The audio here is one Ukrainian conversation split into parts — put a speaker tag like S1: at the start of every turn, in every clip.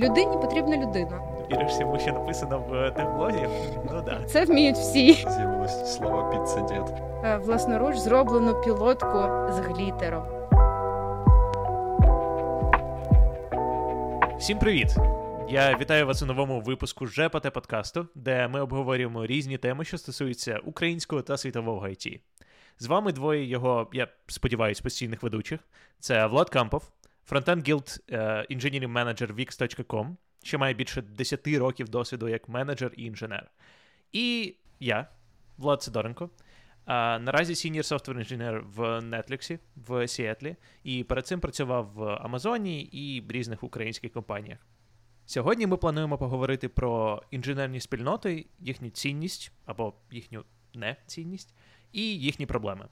S1: Людині потрібна людина.
S2: Віриш всьому, що написано в техблозі? Ну да.
S1: Це вміють всі.
S3: З'явилось слово підсидіт.
S1: Е, Власноруч зроблену пілотку з глітером.
S2: Всім привіт! Я вітаю вас у новому випуску ЖПТ подкасту, де ми обговорюємо різні теми, що стосуються українського та світового IT. З вами двоє його, я сподіваюся, постійних ведучих. Це Влад Кампов, frontend guild engineering manager Wix.com, що має більше 10 років досвіду як менеджер і інженер. І я, Влад Сидоренко. А, наразі senior software інженер в Netflix в Сіетлі, і перед цим працював в Амазоні і в різних українських компаніях. Сьогодні ми плануємо поговорити про інженерні спільноти, їхню цінність або їхню нецінність і їхні проблеми.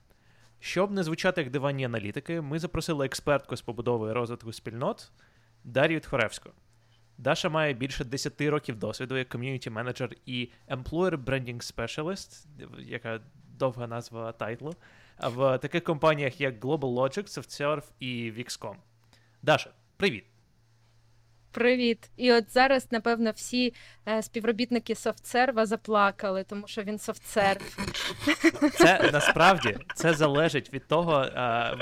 S2: Щоб не звучати як диванні аналітики, ми запросили експертку з побудови розвитку спільнот Дар'ю Тхоревську. Даша має більше 10 років досвіду як ком'юніті менеджер і Employer Branding Specialist, яка довга назва тайтлу, в таких компаніях, як Global Logic, SoftServe і Vixcom. Даша, привіт!
S1: Привіт! І от зараз, напевно, всі е, співробітники софтсерва заплакали, тому що він софтсерв.
S2: Це насправді це залежить від того, е,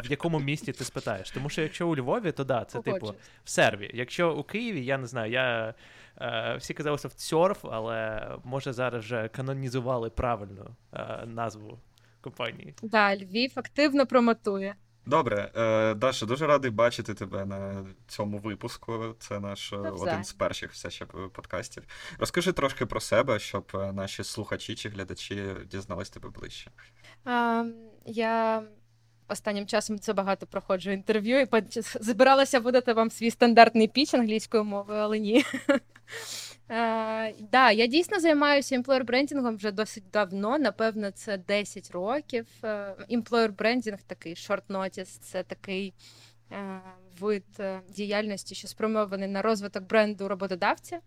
S2: в якому місті ти спитаєш. Тому що якщо у Львові, то да, це типу в серві. Якщо у Києві, я не знаю, я е, всі казали софтсерф, але може зараз вже канонізували правильну е, назву компанії.
S1: Да, Львів активно промотує.
S3: Добре, е, Даша, дуже радий бачити тебе на цьому випуску. Це наш е, один з перших все ще подкастів. Розкажи трошки про себе, щоб е, наші слухачі чи глядачі дізнались тебе ближче.
S1: А, я останнім часом це багато проходжу інтерв'ю і збиралася видати вам свій стандартний піч англійською мовою, але ні. А, да, я дійсно займаюся емплойер брендингом вже досить давно. Напевно, це 10 років. Емплойер брендинг такий short notice, це такий е, вид е, діяльності, що спрямований на розвиток бренду роботодавця.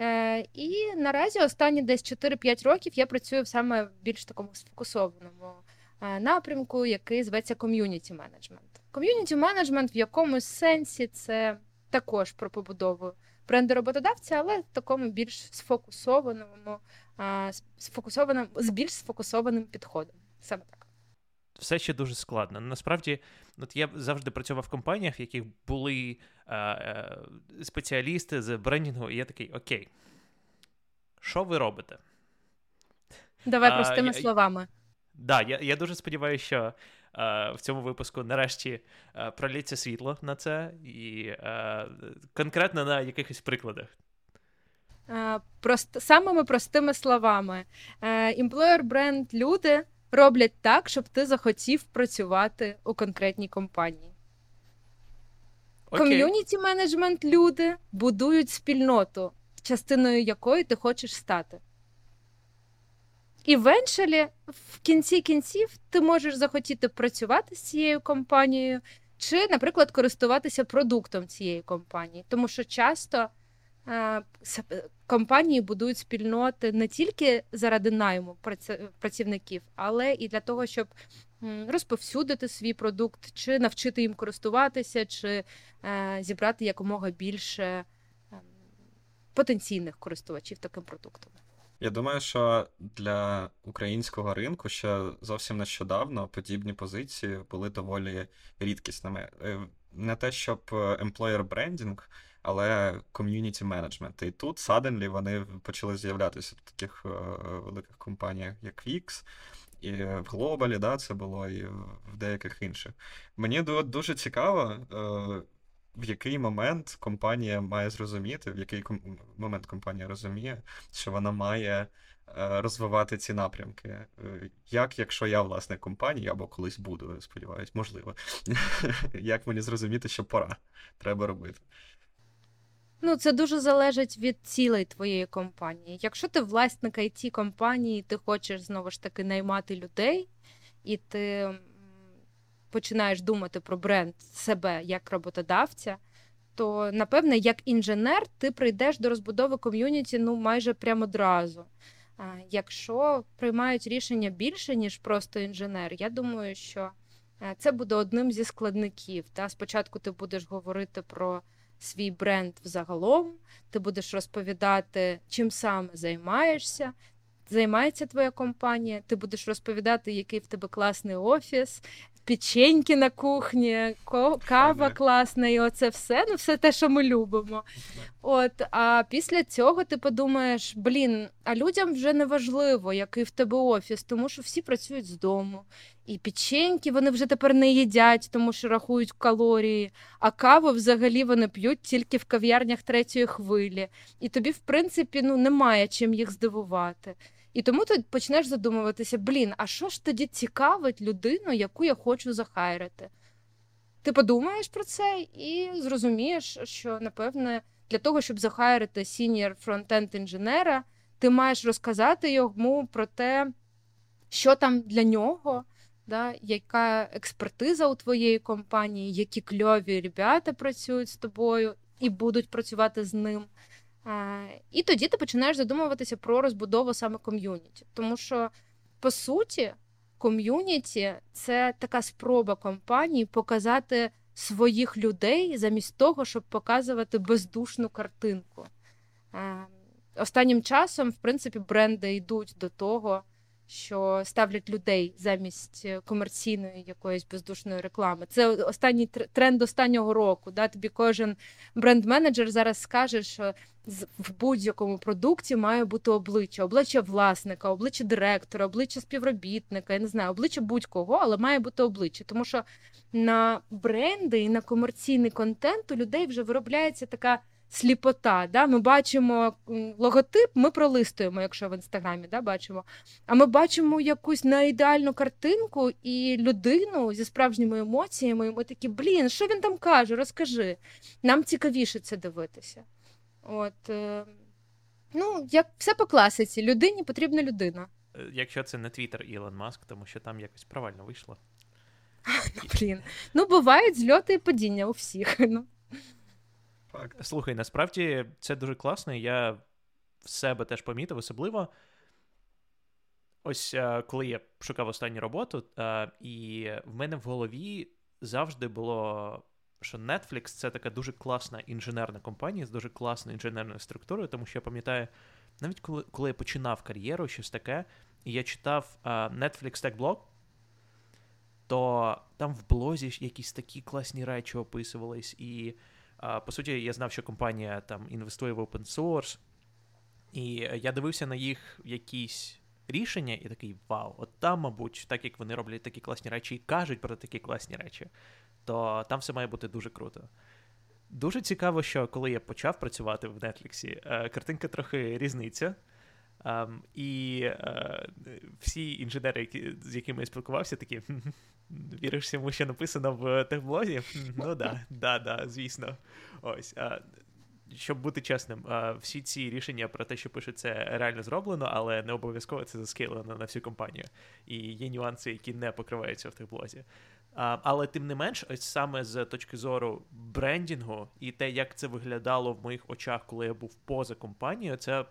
S1: Е, І наразі останні десь 4-5 років я працюю в саме більш такому сфокусованому е, напрямку, який зветься ком'юніті менеджмент. Ком'юніті менеджмент в якомусь сенсі це також про побудову бренду роботодавця, але такому більш сфокусованому, сфокусованому з більш сфокусованим підходом. Саме так.
S2: Все ще дуже складно. Насправді, от я завжди працював в компаніях, в яких були е, е, спеціалісти з брендінгу, і я такий, окей, що ви робите?
S1: Давай простими
S2: я-
S1: словами.
S2: Да, я, я дуже сподіваюся, що в цьому випуску нарешті е, проліться світло на це, і е, конкретно на якихось прикладах.
S1: Е, Прост, самими простими словами. Employer бренд люди роблять так, щоб ти захотів працювати у конкретній компанії. Ком'юніті менеджмент люди будують спільноту, частиною якої ти хочеш стати. І венчелі в кінці кінців ти можеш захотіти працювати з цією компанією, чи, наприклад, користуватися продуктом цієї компанії. Тому що часто е, е, компанії будують спільноти не тільки заради найму праці- працівників, але і для того, щоб розповсюдити свій продукт, чи навчити їм користуватися, чи е, зібрати якомога більше ем, потенційних користувачів таким продуктом.
S3: Я думаю, що для українського ринку ще зовсім нещодавно подібні позиції були доволі рідкісними. Е, Не те, щоб е, employer branding, але community management. І тут suddenly вони почали з'являтися в таких е, великих компаніях, як Wix, і в Глобалі, да, це було, і в деяких інших. Мені дуже цікаво, в який момент компанія має зрозуміти, в який ком- момент компанія розуміє, що вона має е, розвивати ці напрямки. Е, Як, якщо я власник компанії, або колись буду, сподіваюсь, можливо. Як мені зрозуміти, що пора, треба робити?
S1: Ну, це дуже залежить від цілей твоєї компанії. Якщо ти власник it компанії, ти хочеш знову ж таки наймати людей, і ти починаєш думати про бренд себе як роботодавця, то напевне, як інженер, ти прийдеш до розбудови ком'юніті ну майже прямо одразу. Якщо приймають рішення більше, ніж просто інженер, я думаю, що е, це буде одним зі складників. Та спочатку ти будеш говорити про свій бренд взагалом, ти будеш розповідати, чим саме займаєшся. Займається твоя компанія, ти будеш розповідати, який в тебе класний офіс, печеньки на кухні, кава класна, і оце все. Ну, все те, що ми любимо. От, А після цього ти подумаєш: блін, а людям вже не важливо, який в тебе офіс, тому що всі працюють з дому. І печеньки вони вже тепер не їдять, тому що рахують калорії, а каву взагалі вони п'ють тільки в кав'ярнях третьої хвилі. І тобі, в принципі, ну немає чим їх здивувати. І тому ти почнеш задумуватися: блін, а що ж тоді цікавить людину, яку я хочу захайрити? Ти подумаєш про це і зрозумієш, що напевне для того, щоб захайрити senior frontend інженера, ти маєш розказати йому про те, що там для нього, да, яка експертиза у твоєї компанії, які кльові ребята працюють з тобою і будуть працювати з ним. І тоді ти починаєш задумуватися про розбудову саме ком'юніті. Тому що, по суті, ком'юніті це така спроба компанії показати своїх людей замість того, щоб показувати бездушну картинку. Останнім часом, в принципі, бренди йдуть до того що ставлять людей замість е, комерційної якоїсь бездушної реклами. Це останній тренд останнього року. Да? Тобі кожен бренд-менеджер зараз скаже, що в будь-якому продукті має бути обличчя, обличчя власника, обличчя директора, обличчя співробітника, я не знаю, обличчя будь-кого, але має бути обличчя. Тому що на бренди і на комерційний контент у людей вже виробляється така сліпота. Да? Ми бачимо логотип, ми пролистуємо, якщо в інстаграмі да, бачимо. А ми бачимо якусь неідеальну картинку і людину зі справжніми емоціями. І ми такі, блін, що він там каже? Розкажи. Нам цікавіше це дивитися. От, е... Ну, як все по класиці, людині потрібна людина.
S2: Е, якщо це не Твіттер Ілон Маск, тому що там якось правильно вийшло.
S1: Блін. Ну, бувають зльоти і падіння у всіх. Ну.
S2: Факт. Слухай, насправді це дуже класно. Я в себе теж помітив, особливо. Ось е, коли я шукав останню роботу, е, і в мене в голові завжди було, що Netflix це така дуже класна інженерна компанія з дуже класною інженерною структурою, тому що я пам'ятаю, навіть коли коли я починав кар'єру, щось таке, і я читав е, Netflix Tech Blog, то там в блозі якісь такі класні речі описувались. і по суті, я знав, що компанія там інвестує в open source, і я дивився на їх якісь рішення, і такий вау, от там, мабуть, так як вони роблять такі класні речі і кажуть про такі класні речі, то там все має бути дуже круто. Дуже цікаво, що коли я почав працювати в Netflix, е, картинка трохи різниця. Um, і uh, всі інженери, які, з якими я спілкувався, такі віриш всьому, що написано в техблозі? Ну да, да, да, звісно. Ось. Uh, щоб бути чесним, uh, всі ці рішення про те, що пише, це реально зроблено, але не обов'язково це заскейлено на всю компанію. І є нюанси, які не покриваються в техблозі. Uh, але тим не менш, ось саме з точки зору брендінгу і те, як це виглядало в моїх очах, коли я був поза компанією, це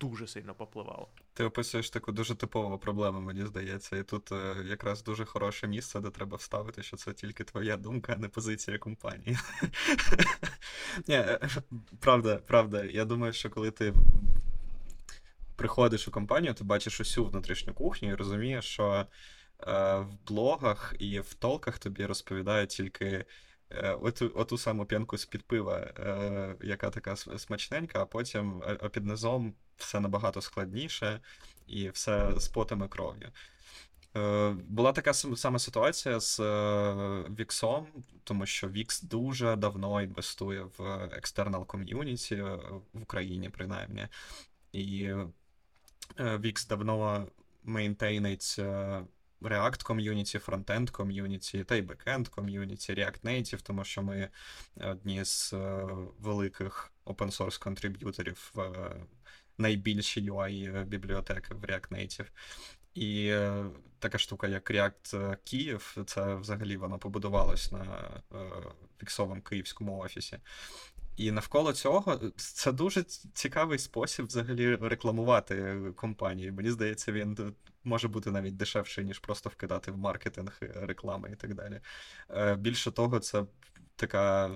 S2: дуже сильно попливало.
S3: Ти описуєш таку дуже типову проблему, мені здається, і тут е, якраз дуже хороше місце, де треба вставити, що це тільки твоя думка, а не позиція компанії. Ні, Правда, правда. Я думаю, що коли ти приходиш у компанію, ти бачиш усю внутрішню кухню і розумієш, що е, в блогах і в толках тобі розповідають тільки. Е, оту, оту саму п'янку з-під пива, е, яка така смачненька, а потім е, під низом все набагато складніше і все з потом і кров'ю. Е, була така сама ситуація з Віксом, тому що Вікс дуже давно інвестує в external ком'юніті в Україні, принаймні. І Вікс давно мейнтейнить React ком'юніті, frontend ком'юніті, та й backend ком'юніті, React Native, тому що ми одні з е, великих open source контриб'юторів в е, найбільші UI бібліотеки в React Native. І е, така штука, як React Київ, це взагалі воно побудувалось на фіксовому київському офісі. І навколо цього це дуже цікавий спосіб взагалі рекламувати компанії. Мені здається, він може бути навіть дешевший, ніж просто вкидати в маркетинг реклами і так далі. Е, більше того, це така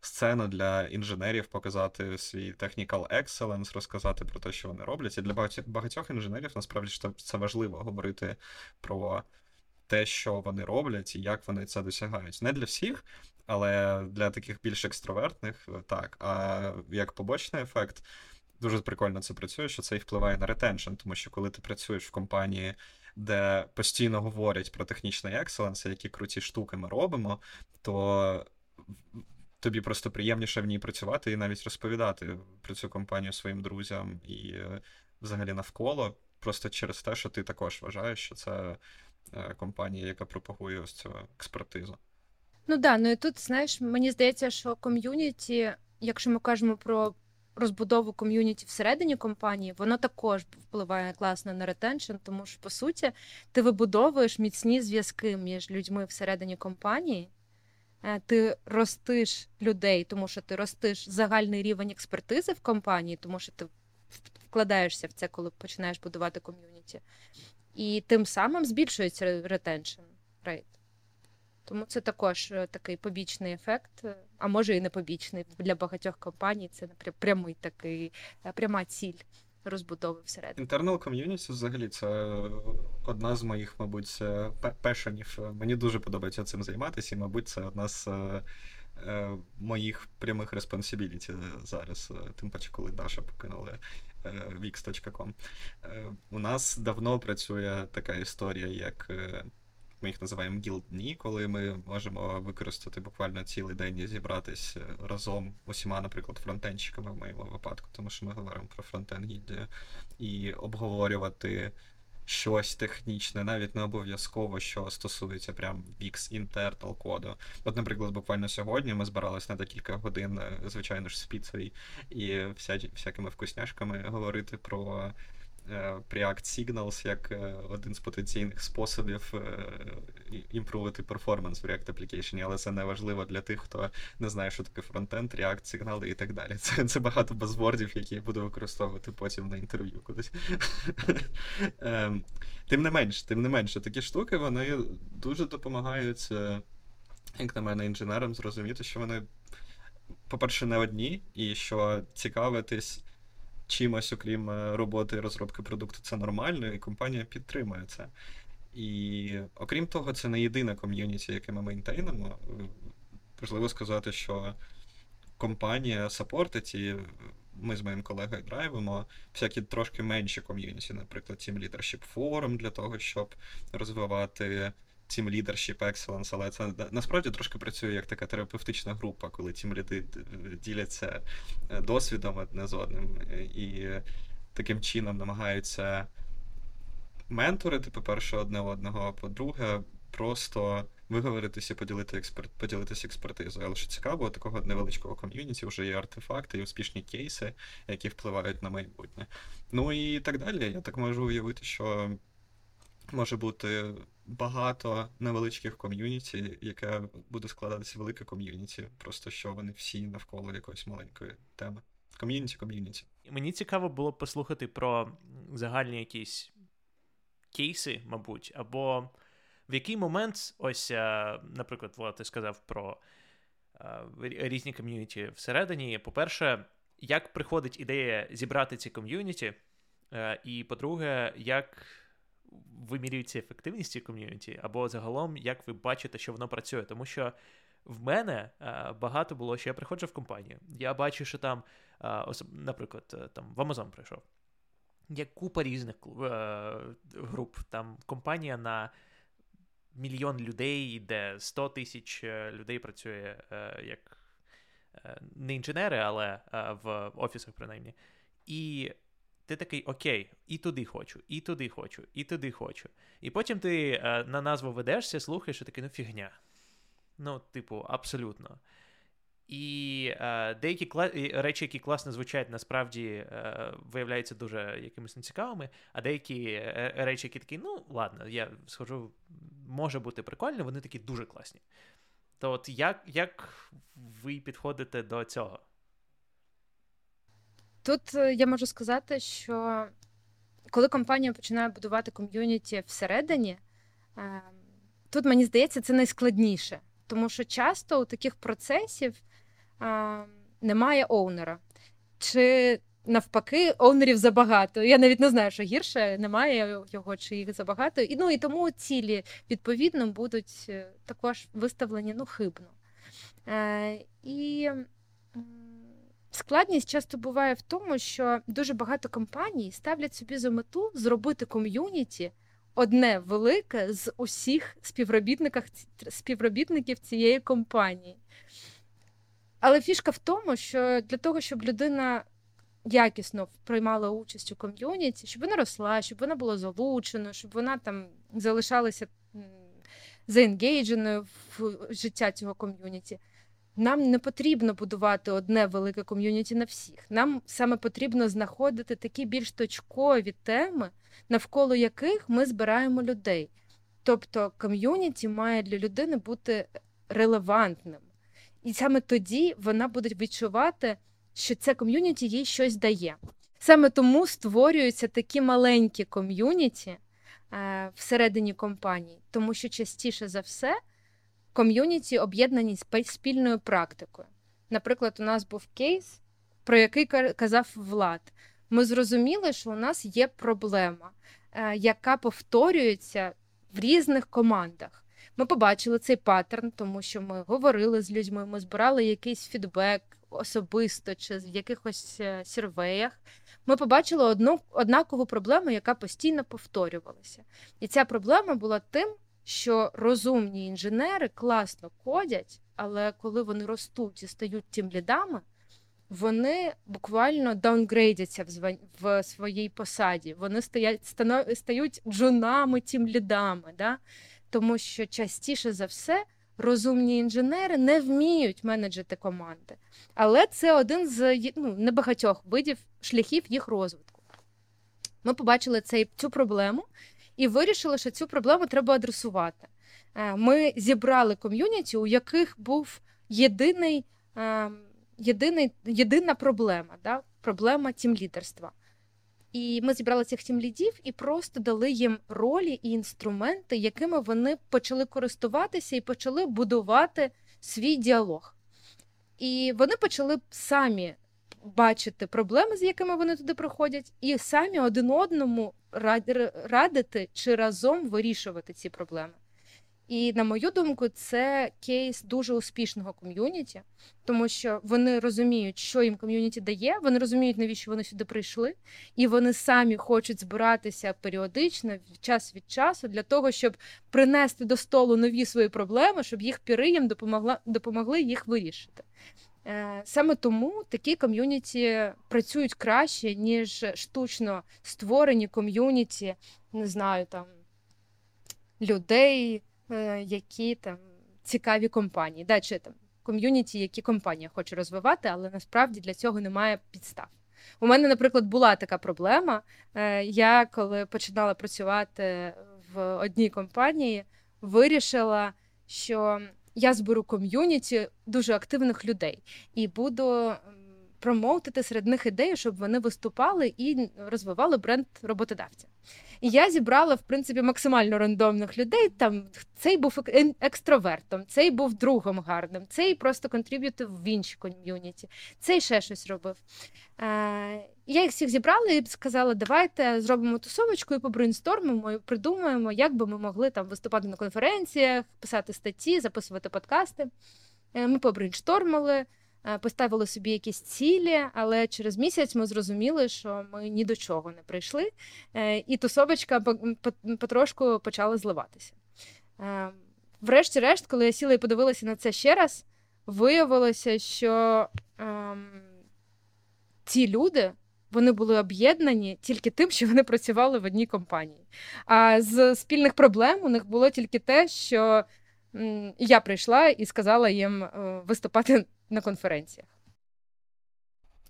S3: сцену для інженерів показати свій technical excellence, розказати про те, що вони роблять. І для багатьох інженерів насправді це важливо говорити про те, що вони роблять і як вони це досягають. Не для всіх, але для таких більш екстровертних так. А як побочний ефект. Дуже прикольно це працює, що це і впливає на retention, тому що коли ти працюєш в компанії, де постійно говорять про технічний excellence, які круті штуки ми робимо, то тобі просто приємніше в ній працювати і навіть розповідати про цю компанію своїм друзям і е, взагалі навколо, просто через те, що ти також вважаєш, що це е, компанія, яка пропагує ось цю експертизу.
S1: Ну да, ну і тут, знаєш, мені здається, що ком'юніті, якщо ми кажемо про розбудову ком'юніті всередині компанії, воно також впливає класно на ретеншн, тому що по суті ти вибудовуєш міцні зв'язки між людьми всередині компанії. Е, ти ростиш людей, тому що ти ростиш загальний рівень експертизи в компанії, тому що ти вкладаєшся в це, коли починаєш будувати ком'юніті. І тим самим збільшується retention rate. Тому це також е, такий побічний ефект, е, а може і не побічний для багатьох компаній. Це прямий такий пряма ціль розбудови всередині.
S3: Internal community взагалі це одна з моїх, мабуть, е, пешенів. Мені дуже подобається цим займатися, і, мабуть, це одна з е, е, моїх прямих респонсібіліті зараз, тим паче, коли Даша покинули Wix.com. У нас давно працює така історія, як ми їх називаємо гілд-дні, коли ми можемо використати буквально цілий день і зібратись е, разом усіма, наприклад, фронтенщиками в моєму випадку, тому що ми говоримо про фронтен гільдію, і обговорювати. Щось технічне, навіть не обов'язково, що стосується прям Vix Intertal коду. От, наприклад, буквально сьогодні ми збиралися на декілька годин, е, звичайно ж, з піцею і всякими вкусняшками говорити про Preact Signals як е, один з потенційних способів е, імпровити перформанс в React Application, але це не важливо для тих, хто не знає, що таке фронтенд, React, сигнали і так далі. Це це багато базвордів, які я буду використовувати потім на інтерв'ю кудись. Ем, тим не менш, тим не менше, такі штуки вони дуже допомагають, як на мене, інженерам зрозуміти, що вони, по-перше, не одні, і що цікавитись чимось, окрім е, роботи і розробки продукту, це нормально, і компанія підтримує це. І окрім того, це не єдине ком'юніті, яке ми мейнтейнимо. Важливо сказати, що компанія сапортить, і ми з моїм колегою драйвимо всякі трошки менші ком'юніті, наприклад, Team Leadership Forum для того, щоб розвивати Team Leadership Excellence, але це насправді трошки працює як така терапевтична група, коли тім ліди діляться е, досвідом одне з одним і таким чином намагаються менторити, по-перше, одне одного, а по-друге, просто виговоритися, поділити експерт, поділитися експертизою. Але що цікаво, такого невеличкого ком'юніті вже є артефакти і успішні кейси, які впливають на майбутнє. Ну і так далі. Я так можу уявити, що може бути багато невеличких ком'юніті, яке буде складатися велике ком'юніті, просто що вони всі навколо якоїсь маленької теми. Ком'юніті, ком'юніті.
S2: Мені цікаво було послухати про загальні якісь кейси, мабуть, або в який момент, ось, е, наприклад, Влад, ти сказав про е, різні ком'юніті всередині. По-перше, як приходить ідея зібрати ці ком'юніті, е, і по-друге, як вимірюється ефективність ком'юніті, або загалом, як ви бачите, що воно працює. Тому що в мене багато було, що я приходжу в компанію. Я бачу, що там, наприклад, е, там в Amazon прийшов. Є купа різних е, груп. Там компанія на мільйон людей, де 100 тисяч е, людей працює як не інженери, але в офісах, принаймні. І ти такий окей, і туди хочу, і туди хочу, і туди хочу. І потім ти е, на назву ведешся, слухаєш, і такий, ну фігня. Ну, типу, абсолютно. І е, деякі кла... речі, які класно звучать, насправді е, виявляються дуже якимись нецікавими, а деякі е, речі, які такі, ну, ладно, я схожу, може бути прикольно, вони такі дуже класні. То от як, як ви підходите до цього?
S1: Тут е, я можу сказати, що коли компанія починає будувати ком'юніті всередині, е, тут мені здається, це найскладніше, тому що часто у таких процесів немає оунера. Чи навпаки, оунерів забагато. Я навіть не знаю, що гірше, немає його, чи їх забагато. І ну і тому цілі відповідно будуть е, також виставлені ну, хибно. Е, І складність часто буває в тому, що дуже багато компаній ставлять собі за мету зробити ком'юніті одне велике з усіх співробітників, цієї компанії. Але фішка в тому, що для того, щоб людина якісно приймала участь у ком'юніті, щоб вона росла, щоб вона була залучена, щоб вона там залишалася заенгейдженою в життя цього ком'юніті. Нам не потрібно будувати одне велике ком'юніті на всіх. Нам саме потрібно знаходити такі більш точкові теми, навколо яких ми збираємо людей. Тобто ком'юніті має для людини бути релевантним. І саме тоді вона буде відчувати, що це ком'юніті їй щось дає. Саме тому створюються такі маленькі ком'юніті е, всередині компанії, тому що частіше за все ком'юніті об'єднані спільною практикою. Наприклад, у нас був кейс, про який казав Влад. Ми зрозуміли, що у нас є проблема, е, яка повторюється в різних командах. Ми побачили цей паттерн, тому що ми говорили з людьми, ми збирали якийсь фідбек особисто чи в якихось е, сервеях. Ми побачили одну однакову проблему, яка постійно повторювалася. І ця проблема була тим, що розумні інженери класно кодять, але коли вони ростуть і стають тим лідами, вони буквально даунгрейдяться в в своїй посаді. Вони стоять, стають джунами тим лідами. Да? Тому що частіше за все розумні інженери не вміють менеджити команди. Але це один з ну, небагатьох видів шляхів їх розвитку. Ми побачили цей, цю проблему і вирішили, що цю проблему треба адресувати. Е, ми зібрали ком'юніті, у яких був єдиний, е, єдиний, єдина проблема да? проблема тімлідерства. І ми зібрали цих тімлідів і просто дали їм ролі і інструменти, якими вони почали користуватися і почали будувати свій діалог. І вони почали самі бачити проблеми, з якими вони туди проходять, і самі один одному радити чи разом вирішувати ці проблеми. І на мою думку, це кейс дуже успішного ком'юніті, тому що вони розуміють, що їм ком'юніті дає, вони розуміють, навіщо вони сюди прийшли, і вони самі хочуть збиратися періодично час від часу для того, щоб принести до столу нові свої проблеми, щоб їх піри їм допомогла допомогли їх вирішити. Е, саме тому такі ком'юніті працюють краще, ніж штучно створені ком'юніті, не знаю, там людей, е, які там цікаві компанії, да, чи там ком'юніті, які компанія хоче розвивати, але насправді для цього немає підстав. У мене, наприклад, була така проблема. Е, я коли починала працювати в одній компанії, вирішила, що я зберу ком'юніті дуже активних людей і буду промоутити серед них ідею, щоб вони виступали і розвивали бренд роботодавця. І я зібрала, в принципі, максимально рандомних людей. Там цей був екстровертом, цей був другом гарним, цей просто контриб'ютив в інші ком'юніті, цей ще щось робив. Е, Я їх всіх зібрала і сказала, давайте зробимо тусовочку і побрейнстормимо, і придумаємо, як би ми могли там виступати на конференціях, писати статті, записувати подкасти. Е, Ми побрейнштормили. Е, поставили собі якісь цілі, але через місяць ми зрозуміли, що ми ні до чого не прийшли, е, і тусовочка потрошку почала зливатися. Е, врешті-решт, коли я сіла і подивилася на це ще раз, виявилося, що ем, ці люди. Вони були об'єднані тільки тим, що вони працювали в одній компанії. А з спільних проблем у них було тільки те, що я прийшла і сказала їм виступати на конференціях.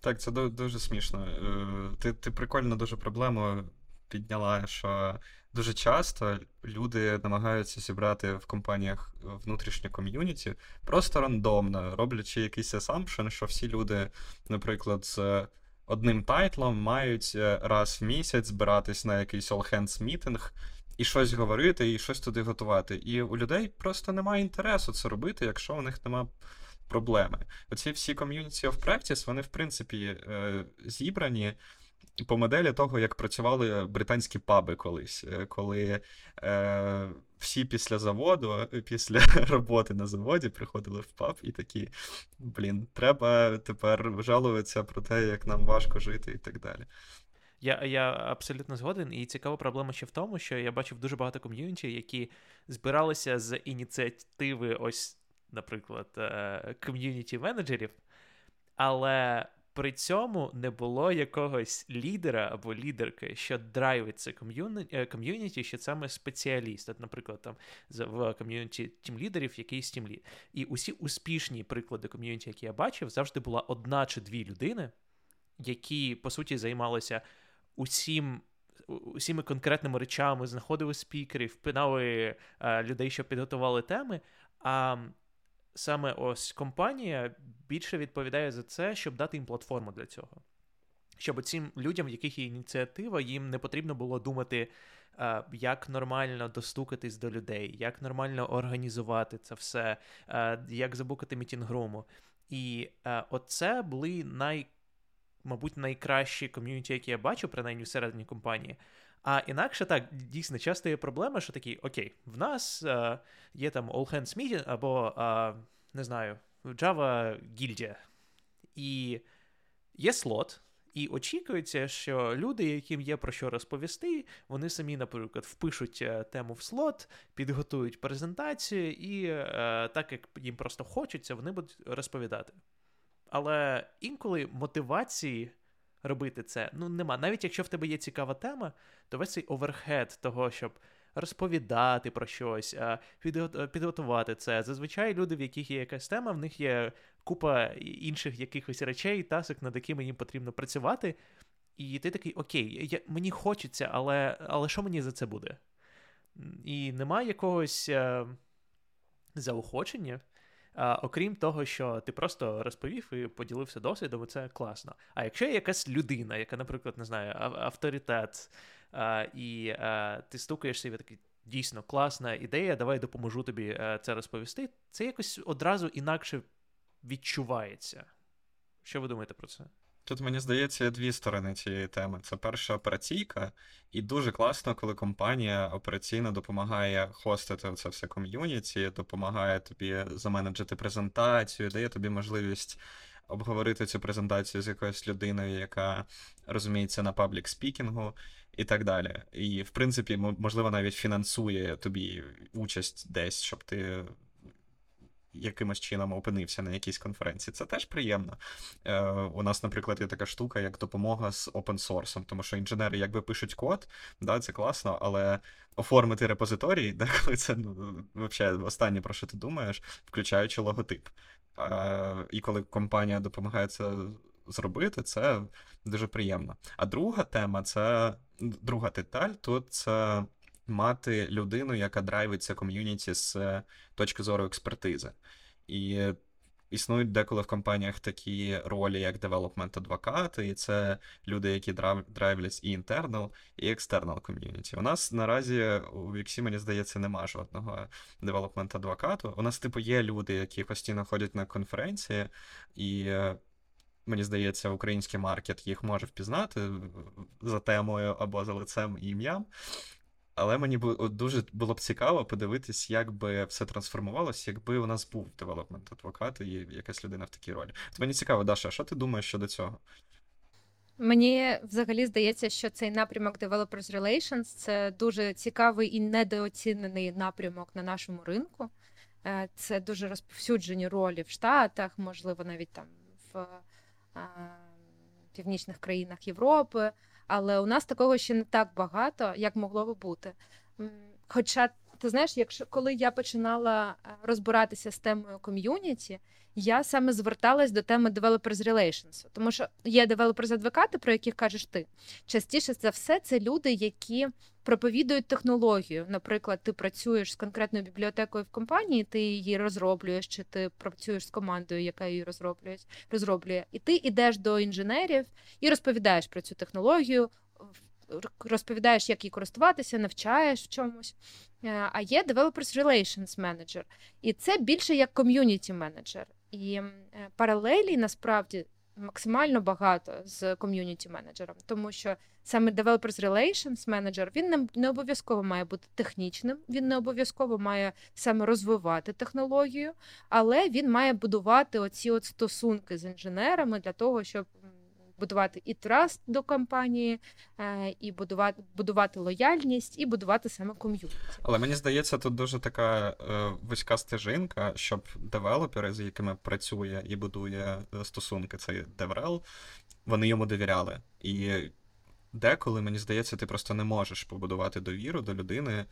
S3: Так, це дуже смішно. Е, ти ти прикольно дуже проблему підняла, що дуже часто люди намагаються зібрати в компаніях внутрішнє ком'юніті просто рандомно, роблячи якийсь assumption, що всі люди, наприклад, з одним тайтлом мають е, раз в місяць збиратись на якийсь all-hands мітинг і щось говорити, і щось туди готувати. І у людей просто немає інтересу це робити, якщо у них немає проблеми. Оці всі community of practice, вони, в принципі, е, зібрані по моделі того, як працювали британські паби колись, е, коли е, всі після заводу, після роботи на заводі приходили в паб і такі: блін, треба тепер жалуватися про те, як нам важко жити і так далі.
S2: Я я абсолютно згоден, і цікава проблема ще в тому, що я бачив дуже багато ком'юніті, які збиралися з ініціативи, ось, наприклад, ком'юніті менеджерів, але при цьому не було якогось лідера або лідерки, що драйвить це ком'юніті, що саме спеціаліст. От, наприклад, там в ком'юніті тімлідерів якийсь тімлід. І усі успішні приклади ком'юніті, які я бачив, завжди була одна чи дві людини, які по суті займалися усім. Усіми конкретними речами знаходили спікерів, впинали е, людей, що підготували теми. А саме ось компанія більше відповідає за це, щоб дати їм платформу для цього. Щоб цим людям, в яких є ініціатива, їм не потрібно було думати, е, як нормально достукатись до людей, як нормально організувати це все, е, як забукати мітінгруму. І е, оце були най, мабуть, найкращі ком'юніті, які я бачу, принаймні всередині компанії. А інакше так, дійсно, часто є проблема, що такі, окей, в нас е, є там All Hands Meeting або, е, не знаю, Java гільдія. І є слот, і очікується, що люди, яким є про що розповісти, вони самі, наприклад, впишуть е, тему в слот, підготують презентацію, і е, так як їм просто хочеться, вони будуть розповідати. Але інколи мотивації робити це ну нема. Навіть якщо в тебе є цікава тема, то весь цей overhead того, щоб розповідати про щось, підготувати це. Зазвичай люди, в яких є якась тема, в них є купа інших якихось речей, тасок, над якими їм потрібно працювати. І ти такий, окей, я, мені хочеться, але але що мені за це буде? І немає якогось е, заохочення. Окрім того, що ти просто розповів і поділився досвідом, і це класно. А якщо є якась людина, яка, наприклад, не знаю, авторитет, і ти стукаєшся і такий. Дійсно класна ідея, давай допоможу тобі це розповісти. Це якось одразу інакше відчувається. Що ви думаєте про це?
S3: Тут мені здається дві сторони цієї теми. Це перша операційка, і дуже класно, коли компанія операційно допомагає хостити це все ком'юніті, допомагає тобі заменеджити презентацію, дає тобі можливість обговорити цю презентацію з якоюсь людиною, яка розуміється на public speaking у. І так далі. І, в принципі, можливо, навіть фінансує тобі участь десь, щоб ти якимось чином опинився на якійсь конференції. Це теж приємно. Е, У нас, наприклад, є така штука, як допомога з open source, тому що інженери якби пишуть код, да, це класно, але оформити репозиторій, деколи це ну, взагалі останнє, про що ти думаєш, включаючи логотип. Е, І коли компанія допомагає це зробити, це дуже приємно. А друга тема це друга деталь, тут це мати людину, яка драйвиться ком'юніті з е, точки зору експертизи. І існують деколи в компаніях такі ролі, як development advocate и, і це люди, які драйвлять і internal, і external ком'юніті. У нас наразі у Віксі, мені здається, нема жодного development advocate у. У нас, типу, є люди, які постійно ходять на конференції, і. Е, мені здається, український маркет їх може впізнати за темою або за лицем і ім'ям. Але мені б дуже було б цікаво подивитись, як би все трансформувалося, якби у нас був development advocate і якась людина в такій ролі. То мені цікаво, Даша, що ти думаєш щодо цього?
S1: Мені взагалі здається, що цей напрямок Developers Relations це дуже цікавий і недооцінений напрямок на нашому ринку. Е, це дуже розповсюджені ролі в Штатах, можливо, навіть там в північних країнах Європи але у нас такого ще не так багато, як могло би бути. Хоча, ти знаєш, якщо коли я починала е, розбиратися з темою ком'юніті, я саме зверталась до теми Developers Relations, тому що є девелоперс-адвокати, про яких кажеш ти. Частіше за все, це люди, які проповідують технологію. Наприклад, ти працюєш з конкретною бібліотекою в компанії, ти її розроблюєш, чи ти працюєш з командою, яка її розроблює, розроблює, і ти йдеш до інженерів і розповідаєш про цю технологію. Розповідаєш, як її користуватися, навчаєш в чомусь. Е, а є Developers Relations Manager. І це більше як ком'юніті менеджер. І е, паралелі насправді максимально багато з ком'юніті менеджером, тому що саме Developers Relations менеджер він не, не обов'язково має бути технічним, він не обов'язково має саме розвивати технологію, але він має будувати оці от стосунки з інженерами для того, щоб будувати і trust до компанії, е, і будувати будувати лояльність, і будувати саме ком'юніті.
S3: Але мені здається, тут дуже така е, вузька стежинка, щоб девелопери, з якими працює і будує е, стосунки, цей DevRel, вони йому довіряли. І деколи, мені здається, ти просто не можеш побудувати довіру до людини.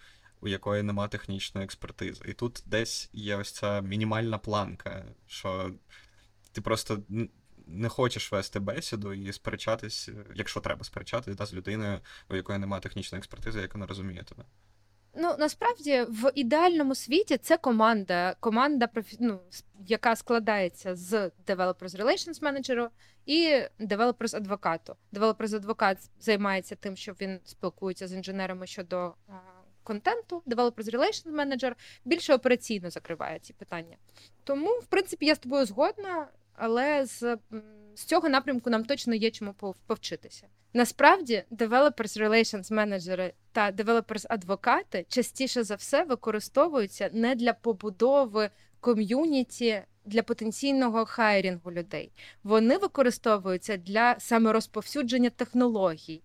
S3: У якої нема технічної експертизи. І тут десь є ось ця мінімальна планка, що ти просто не хочеш вести бесіду і сперечатись, якщо треба сперечатись да, з людиною, у якої немає технічної експертизи, яка не розуміє тебе.
S1: Ну насправді в ідеальному світі це команда, команда ну, яка складається з Developers Relations Manager і Developers адвокату. Developers адвокат займається тим, що він спілкується з інженерами щодо а, контенту. Developers Relations Manager більше операційно закриває ці питання. Тому, в принципі, я з тобою згодна але з з цього напрямку нам точно є чому повчитися. Насправді, developers relations менеджери та developers адвокати частіше за все використовуються не для побудови ком'юніті для потенційного хайрінгу людей. Вони використовуються для саме розповсюдження технологій.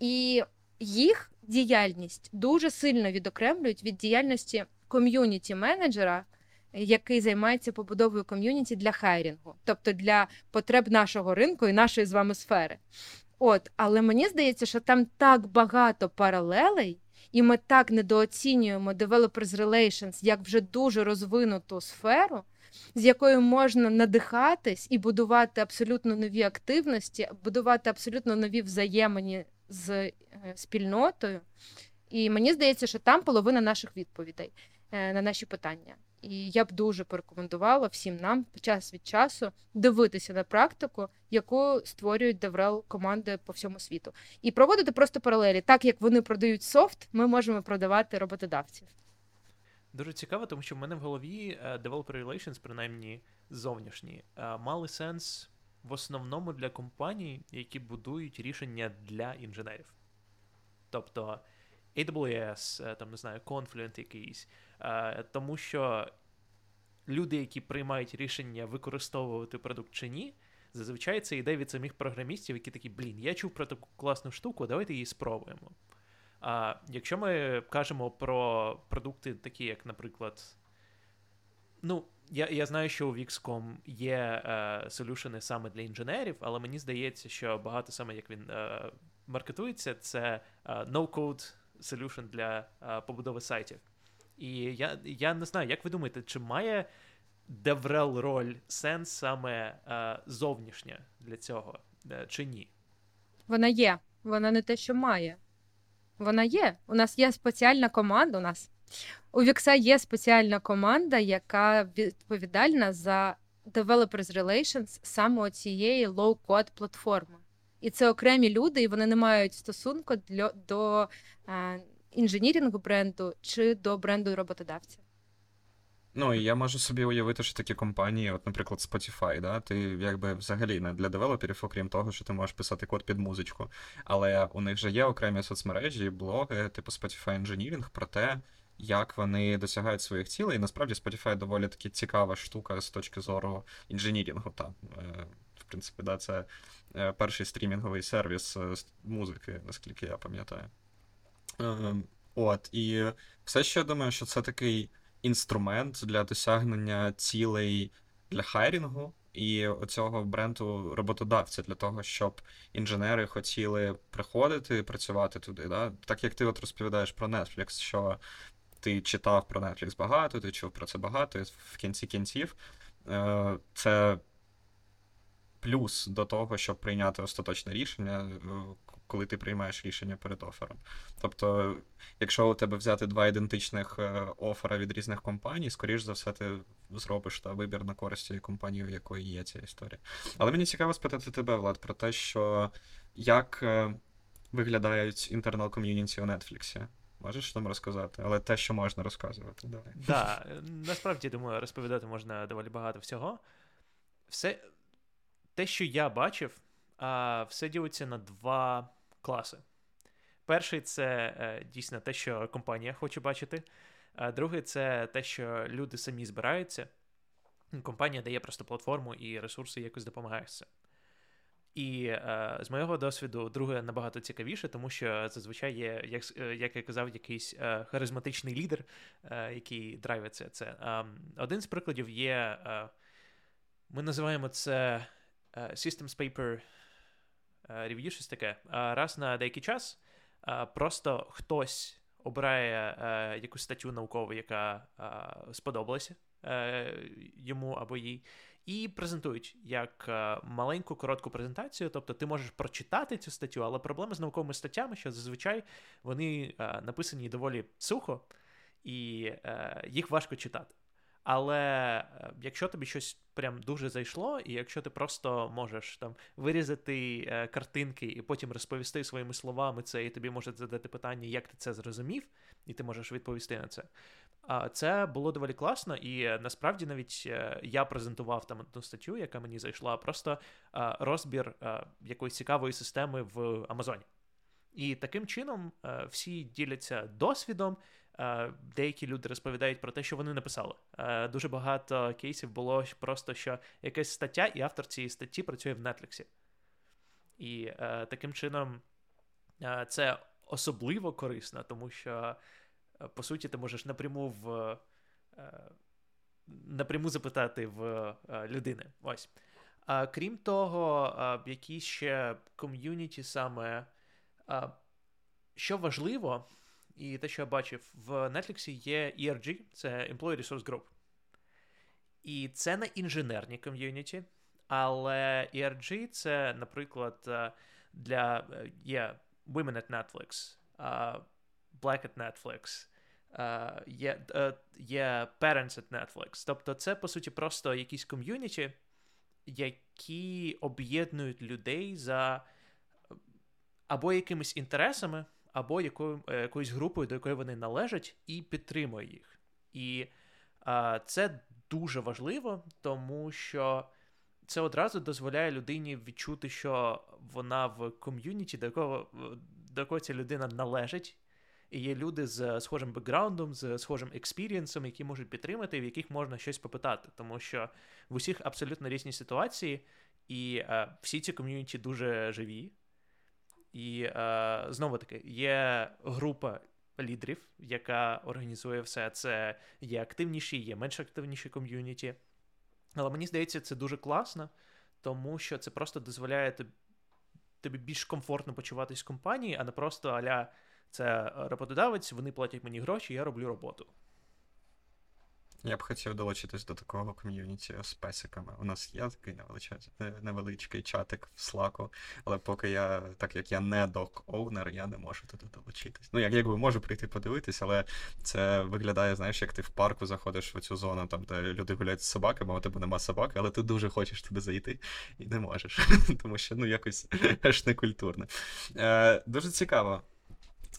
S1: І їх діяльність дуже сильно відокремлюють від діяльності ком'юніті менеджера який займається побудовою ком'юніті для хайрінгу, тобто для потреб нашого ринку і нашої з вами сфери. От, але мені здається, що там так багато паралелей, і ми так недооцінюємо Developers Relations як вже дуже розвинуту сферу, з якою можна надихатись і будувати абсолютно нові активності, будувати абсолютно нові взаємини з е, спільнотою. І мені здається, що там половина наших відповідей е, на наші питання. І я б дуже порекомендувала всім нам час від часу дивитися на практику, яку створюють DevRel команди по всьому світу, і проводити просто паралелі. Так як вони продають софт, ми можемо продавати роботодавців.
S2: Дуже цікаво, тому що в мене в голові uh, Developer Relations, принаймні зовнішні, uh, мали сенс в основному для компаній, які будують рішення для інженерів. Тобто AWS, е, там не знаю, Confluent якийсь. Е, тому що люди, які приймають рішення використовувати продукт чи ні, зазвичай це йде від самих програмістів, які такі, блін, я чув про таку класну штуку, давайте її спробуємо. А якщо ми кажемо про продукти, такі, як, наприклад, ну, я я знаю, що у Wix.com є е, солюшени саме для інженерів, але мені здається, що багато саме як він е, маркетується, це е, no-code solution для е, побудови сайтів. І я я не знаю, як ви думаєте, чи має Деврел роль сенс саме е, зовнішня для цього, е, чи ні?
S1: Вона є. Вона не те, що має. Вона є. У нас є спеціальна команда. У нас у Вікса є спеціальна команда, яка відповідальна за Developers Relations саме цієї low-code платформи. І це окремі люди, і вони не мають стосунку для, до. Е, інженірінгу бренду чи до бренду роботодавця?
S3: Ну і я можу собі уявити, що такі компанії, от, наприклад, Spotify, да, ти якби взагалі не для девелоперів, окрім того, що ти можеш писати код під музичку. Але у них же є окремі соцмережі, блоги, типу Spotify Engineering, про те, як вони досягають своїх цілей. І насправді Spotify доволі таки цікава штука з точки зору інженірінгу. Там, е, в принципі, да, це е, перший стрімінговий сервіс е, музики, наскільки я пам'ятаю. Ем, от, і все ще я думаю, що це такий інструмент для досягнення цілей для хайрінгу і оцього бренду роботодавця для того, щоб інженери хотіли приходити і працювати туди. Да? Так як ти от розповідаєш про Netflix, що ти читав про Netflix багато, ти чув про це багато, і в кінці кінців е, це плюс до того, щоб прийняти остаточне рішення, е, коли ти приймаєш рішення перед офером. Тобто, якщо у тебе взяти два ідентичних е, офера від різних компаній, скоріш за все, ти зробиш та вибір на користь цієї компанії, у якої є ця історія. Але мені цікаво спитати тебе, Влад, про те, що як е, виглядають інтернал ком'юніті у Netflix. Можеш там розказати, але те, що можна розказувати, давай.
S2: Да, насправді думаю, розповідати можна доволі багато всього. Все, те, що я бачив, все ділиться на два класи. Перший це е, дійсно те, що компанія хоче бачити, другий це те, що люди самі збираються. Компанія дає просто платформу і ресурси якось допомагає з. І е, з моєго досвіду, друге набагато цікавіше, тому що зазвичай є, як е, як я казав, якийсь е, харизматичний лідер, е, який драйвиться це. Ем, один з прикладів є. Е, ми називаємо це Systems Paper Review, щось таке. Раз на деякий час просто хтось обирає якусь статтю наукову, яка сподобалася йому або їй і презентують як е, маленьку коротку презентацію. Тобто ти можеш прочитати цю статтю, але проблема з науковими статтями, що зазвичай вони е, написані доволі сухо, і е, їх важко читати. Але якщо тобі щось прям дуже зайшло, і якщо ти просто можеш там вирізати е, картинки і потім розповісти своїми словами це, і тобі можуть задати питання, як ти це зрозумів, і ти можеш відповісти на це, це було доволі класно, і е, насправді навіть е, я презентував там одну статтю, яка мені зайшла, просто е, розбір якоїсь цікавої системи в Амазоні. І таким чином всі діляться досвідом. Деякі люди розповідають про те, що вони написали. Дуже багато кейсів було просто, що якась стаття, і автор цієї статті працює в Netflix. І таким чином це особливо корисно, тому що Е, по суті, ти можеш напряму в. Е, напряму запитати в е, людини. Ось. Крім того, які ще ком'юніті саме. Що важливо, і те, що я бачив, в Netflix є ERG, це Employee Resource Group. І це не інженерні ком'юніті, але ERG це, наприклад, для є Women at Netflix, Black at Netflix, є є Parents at Netflix. Тобто, це, по суті, просто якісь ком'юніті, які об'єднують людей за або якимись інтересами, або якою, е, якоюсь групою, до якої вони належать, і підтримує їх. І uh, це дуже важливо, тому що. Це одразу дозволяє людині відчути, що вона в ком'юніті, до якого до якого ця людина належить, і є люди з схожим бекграундом, з схожим experience ом, які можуть підтримати, в яких можна щось попитати, тому що в усіх абсолютно різні ситуації, і е, всі ці ком'юніті дуже живі. І е, знову таки є група лідерів, яка організує все це. Є активніші, є менш активніші ком'юніті. Але мені здається, це дуже класно, тому що це просто дозволяє тобі більш комфортно почуватись в компанії, а не просто аля це роботодавець, вони платять мені гроші, я роблю роботу.
S3: Я б хотів долучитись до такого ком'юніті з песиками. У нас є такий невеличкий чатик в Slack, але поки я, так як я не док-оунер, я не можу туди долучитись. Ну, як якби можу прийти подивитись, але це виглядає, знаєш, як ти в парку заходиш в цю зону, там, де люди гуляють з собаками, а у тебе нема собаки, але ти дуже хочеш туди зайти і не можеш. Тому що ну, якось аж не культурно. Е, Дуже цікаво.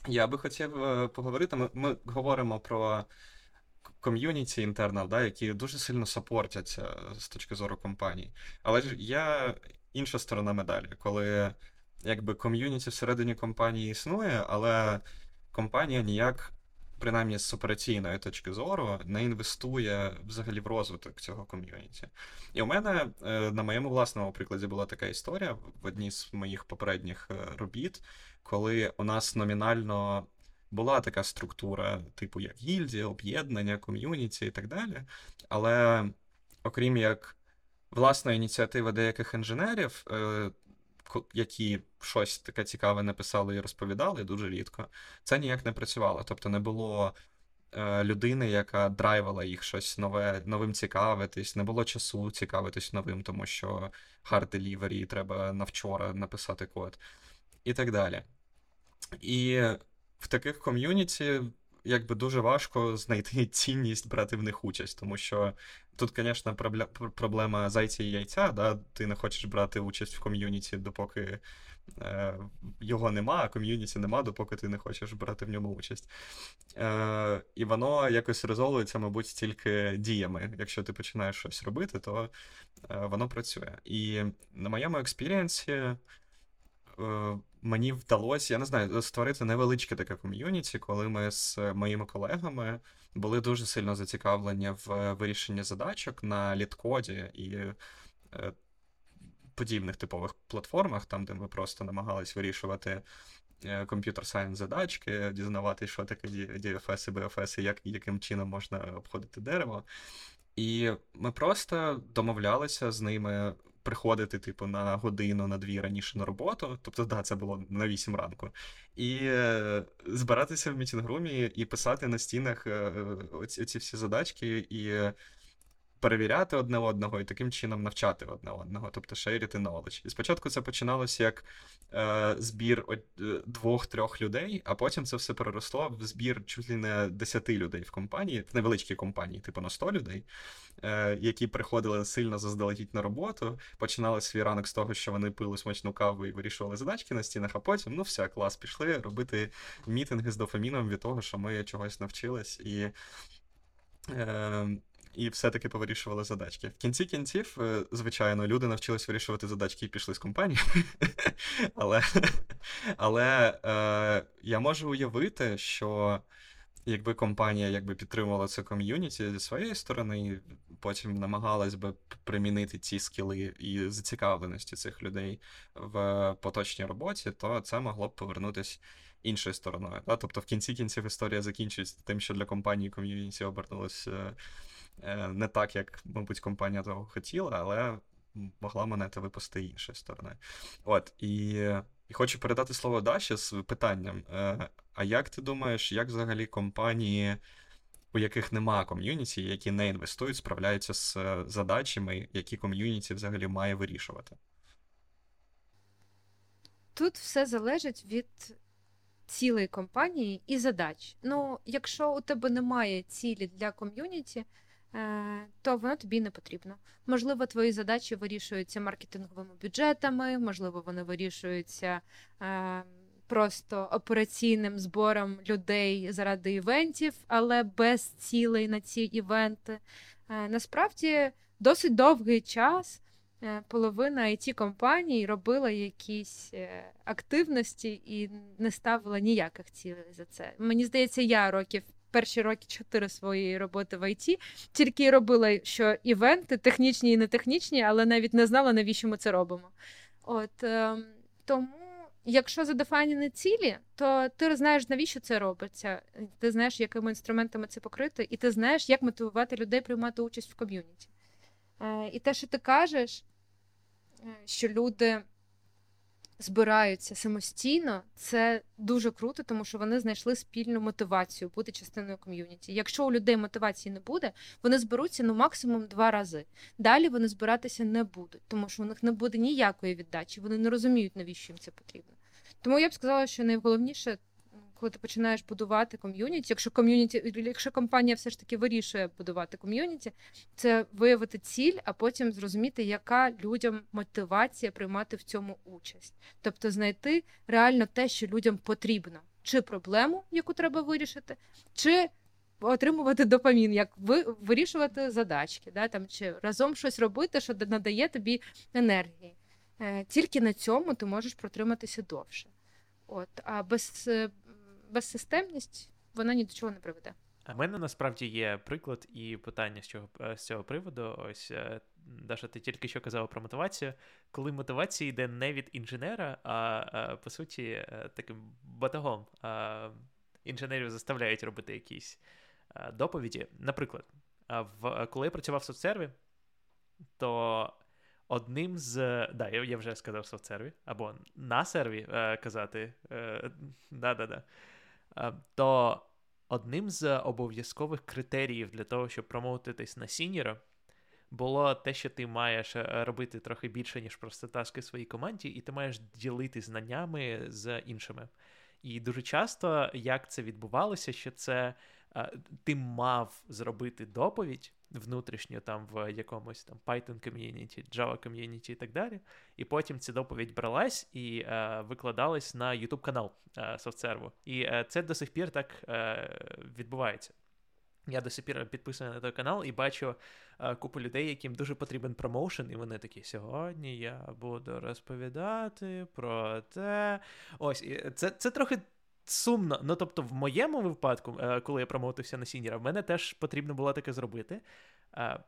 S3: Я би хотів е, поговорити. Ми говоримо про ком'юніті інтернал, да, які дуже сильно сапортяться з точки зору компаній. Але ж є інша сторона медалі, коли якби ком'юніті всередині компанії існує, але компанія ніяк. Принаймні з операційної точки зору не інвестує взагалі в розвиток цього ком'юніті. І у мене е, на моєму власному прикладі була така історія в одній з моїх попередніх е, робіт, коли у нас номінально була така структура, типу як гільдія, об'єднання, ком'юніті і так далі. Але окрім як власної ініціативи деяких інженерів, е, які щось таке цікаве написали і розповідали дуже рідко, це ніяк не працювало. Тобто не було. Е, людини, яка драйвала їх щось нове, новим цікавитись, не було часу цікавитись новим, тому що hard delivery, треба на вчора написати код і так далі. І в таких ком'юніті якби дуже важко знайти цінність брати в них участь, тому що тут, звісно, проблема зайця і яйця. да? Ти не хочеш брати участь в ком'юніті, допоки е, його нема, а ком'юніті нема, допоки ти не хочеш брати в ньому участь. Е, І воно якось резолується, мабуть, тільки діями. Якщо ти починаєш щось робити, то е, воно працює. І на моєму experience і. Е, мені вдалося, я не знаю, створити невеличке таке ком'юніті, коли ми з моїми колегами були дуже сильно зацікавлені в вирішенні задачок на LeetCode і і е, подібних типових платформах, там, де ми просто намагались вирішувати computer science задачки, дізнавати, що таке DFS і BFS, і як, яким чином можна обходити дерево. І ми просто домовлялися з ними приходити, типу, на годину, на дві раніше на роботу. Тобто, да, це було на 8 ранку. І е, збиратися в мітінгрумі і писати на стінах е, оці, оці всі задачки, і перевіряти одне одного і таким чином навчати одне одного, тобто шерити knowledge. І спочатку це починалося як е, збір е, двох-трьох людей, а потім це все переросло в збір чуть ли не десяти людей в компанії, в невеличкій компанії, типу на 100 людей, е, які приходили сильно заздалегідь на роботу, починали свій ранок з того, що вони пили смачну каву і вирішували задачки на стінах, а потім, ну все, клас, пішли робити мітинги з дофаміном від того, що ми чогось навчились. І е, і все-таки повирішували задачки. В кінці кінців, е, звичайно, люди навчились вирішувати задачки і пішли з компанії. Але але е, я можу уявити, що якби компанія якби підтримувала це ком'юніті зі своєї сторони, потім намагалась би примінити ці скіли і зацікавленості цих людей в поточній роботі, то це могло б повернутися. Іншою стороною. Да? Тобто в кінці кінців історія закінчується тим, що для компанії ком'юніті обернулося Е, не так, як, мабуть, компанія того хотіла, але могла монета випустити іншої сторони. От, і і хочу передати слово Даші з питанням. Е, а як ти думаєш, як взагалі компанії, у яких нема ком'юніті, які не інвестують, справляються з е, задачами, які ком'юніті взагалі має вирішувати?
S1: Тут все залежить від цілої компанії і задач. Ну, якщо у тебе немає цілі для ком'юніті, Е, то воно тобі не потрібно. Можливо, твої задачі вирішуються маркетинговими бюджетами, можливо, вони вирішуються е, просто операційним збором людей заради івентів, але без цілей на ці івенти. Е, насправді досить довгий час. Половина it компаній робила якісь активності і не ставила ніяких цілей за це. Мені здається, я років перші роки чотири своєї роботи в ІТ, тільки робила, що івенти технічні і не технічні, але навіть не знала, навіщо ми це робимо. От е, тому. Якщо задефайнені цілі, то ти знаєш, навіщо це робиться. Ти знаєш, якими інструментами це покрито, і ти знаєш, як мотивувати людей приймати участь в ком'юніті. Е, і те, що ти кажеш, е, що люди збираються самостійно, це дуже круто, тому що вони знайшли спільну мотивацію бути частиною ком'юніті. Якщо у людей мотивації не буде, вони зберуться ну максимум два рази. Далі вони збиратися не будуть, тому що у них не буде ніякої віддачі. Вони не розуміють, навіщо їм це потрібно. Тому я б сказала, що найголовніше коли ти починаєш будувати ком'юніті, якщо ком'юніті, якщо компанія все ж таки вирішує будувати ком'юніті, це виявити ціль, а потім зрозуміти, яка людям мотивація приймати в цьому участь, тобто знайти реально те, що людям потрібно, чи проблему, яку треба вирішити, чи отримувати допамін, як ви вирішувати задачки, да, там чи разом щось робити, що надає тобі енергії. Е, тільки на цьому ти можеш протриматися довше. От, А без е, безсистемність вона ні до чого не приведе.
S2: А в мене насправді є приклад і питання з цього з цього приводу. Ось е, Даша, ти тільки що казала про мотивацію. Коли мотивація йде не від інженера, а по суті е, таким батагом інженерів заставляють робити якісь доповіді. Наприклад, в коли я працював в соцсерві, то одним з. Да, я вже сказав соцсерві, або на серві е, казати. Е, да-да-да. Е, то одним з обов'язкових критеріїв для того, щоб промовитись на сіньора, було те, що ти маєш е, робити трохи більше, ніж просто таски своїй команді, і ти маєш ділити знаннями з іншими. І дуже часто як це відбувалося, що це е, ти мав зробити доповідь внутрішньо там в якомусь там Python ком'юніті, Java ком'юніті і так далі. І потім ця доповідь бралась і е, викладалась на YouTube канал е, SoftServe. І е, це до сих пір так е, відбувається. Я до сих пір підписаний на той канал і бачу е, купу людей, яким дуже потрібен промоушен, і вони такі: сьогодні я буду розповідати про те. Ось, і це, це трохи. Сумно, ну тобто, в моєму випадку, е, коли я промовився на сіньора, в мене теж потрібно було таке зробити. Е,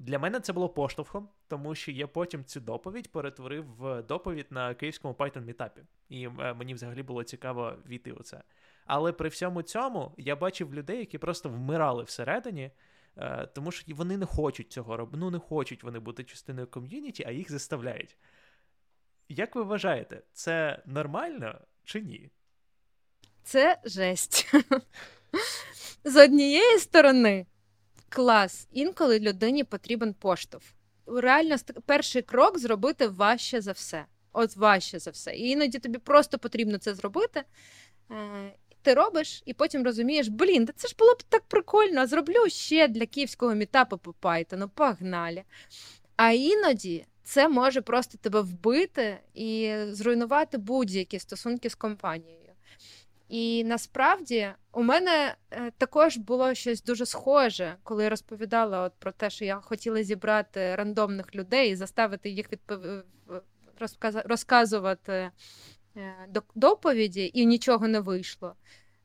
S2: для мене це було поштовхом, тому що я потім цю доповідь перетворив в доповідь на київському Python мітапі. І е, мені взагалі було цікаво війти у це. Але при всьому цьому я бачив людей, які просто вмирали всередині, тому що вони не хочуть цього робити. Ну, не хочуть вони бути частиною ком'юніті, а їх заставляють. Як ви вважаєте, це нормально чи ні?
S1: Це жесть. З однієї сторони, клас, інколи людині потрібен поштовх. Реально, перший крок зробити важче за все. От важче за все. І іноді тобі просто потрібно це зробити. Е, ти робиш, і потім розумієш, блін, це ж було б так прикольно, зроблю ще для київського мітапу по Python, погнали. А іноді це може просто тебе вбити і зруйнувати будь-які стосунки з компанією. І насправді у мене е, також було щось дуже схоже, коли я розповідала от про те, що я хотіла зібрати рандомних людей і заставити їх відпов... розказувати Е, доповіді, і нічого не вийшло.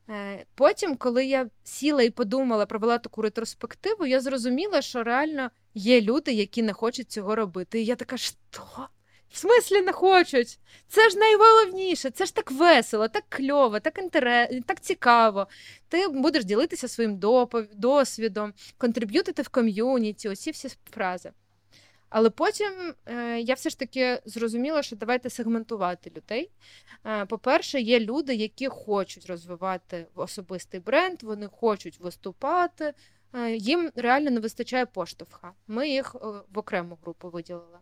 S1: Е, потім, коли я сіла і подумала, провела таку ретроспективу, я зрозуміла, що реально є люди, які не хочуть цього робити. І я така, що? В смислі не хочуть? Це ж найголовніше, це ж так весело, так кльово, так інтерес, так цікаво. Ти будеш ділитися своїм досвідом, контриб'ютити в ком'юніті, оці всі фрази. Але потім е, я все ж таки зрозуміла, що давайте сегментувати людей. Е, По-перше, є люди, які хочуть розвивати особистий бренд, вони хочуть виступати, е, їм реально не вистачає поштовха. Ми їх е, в окрему групу виділили.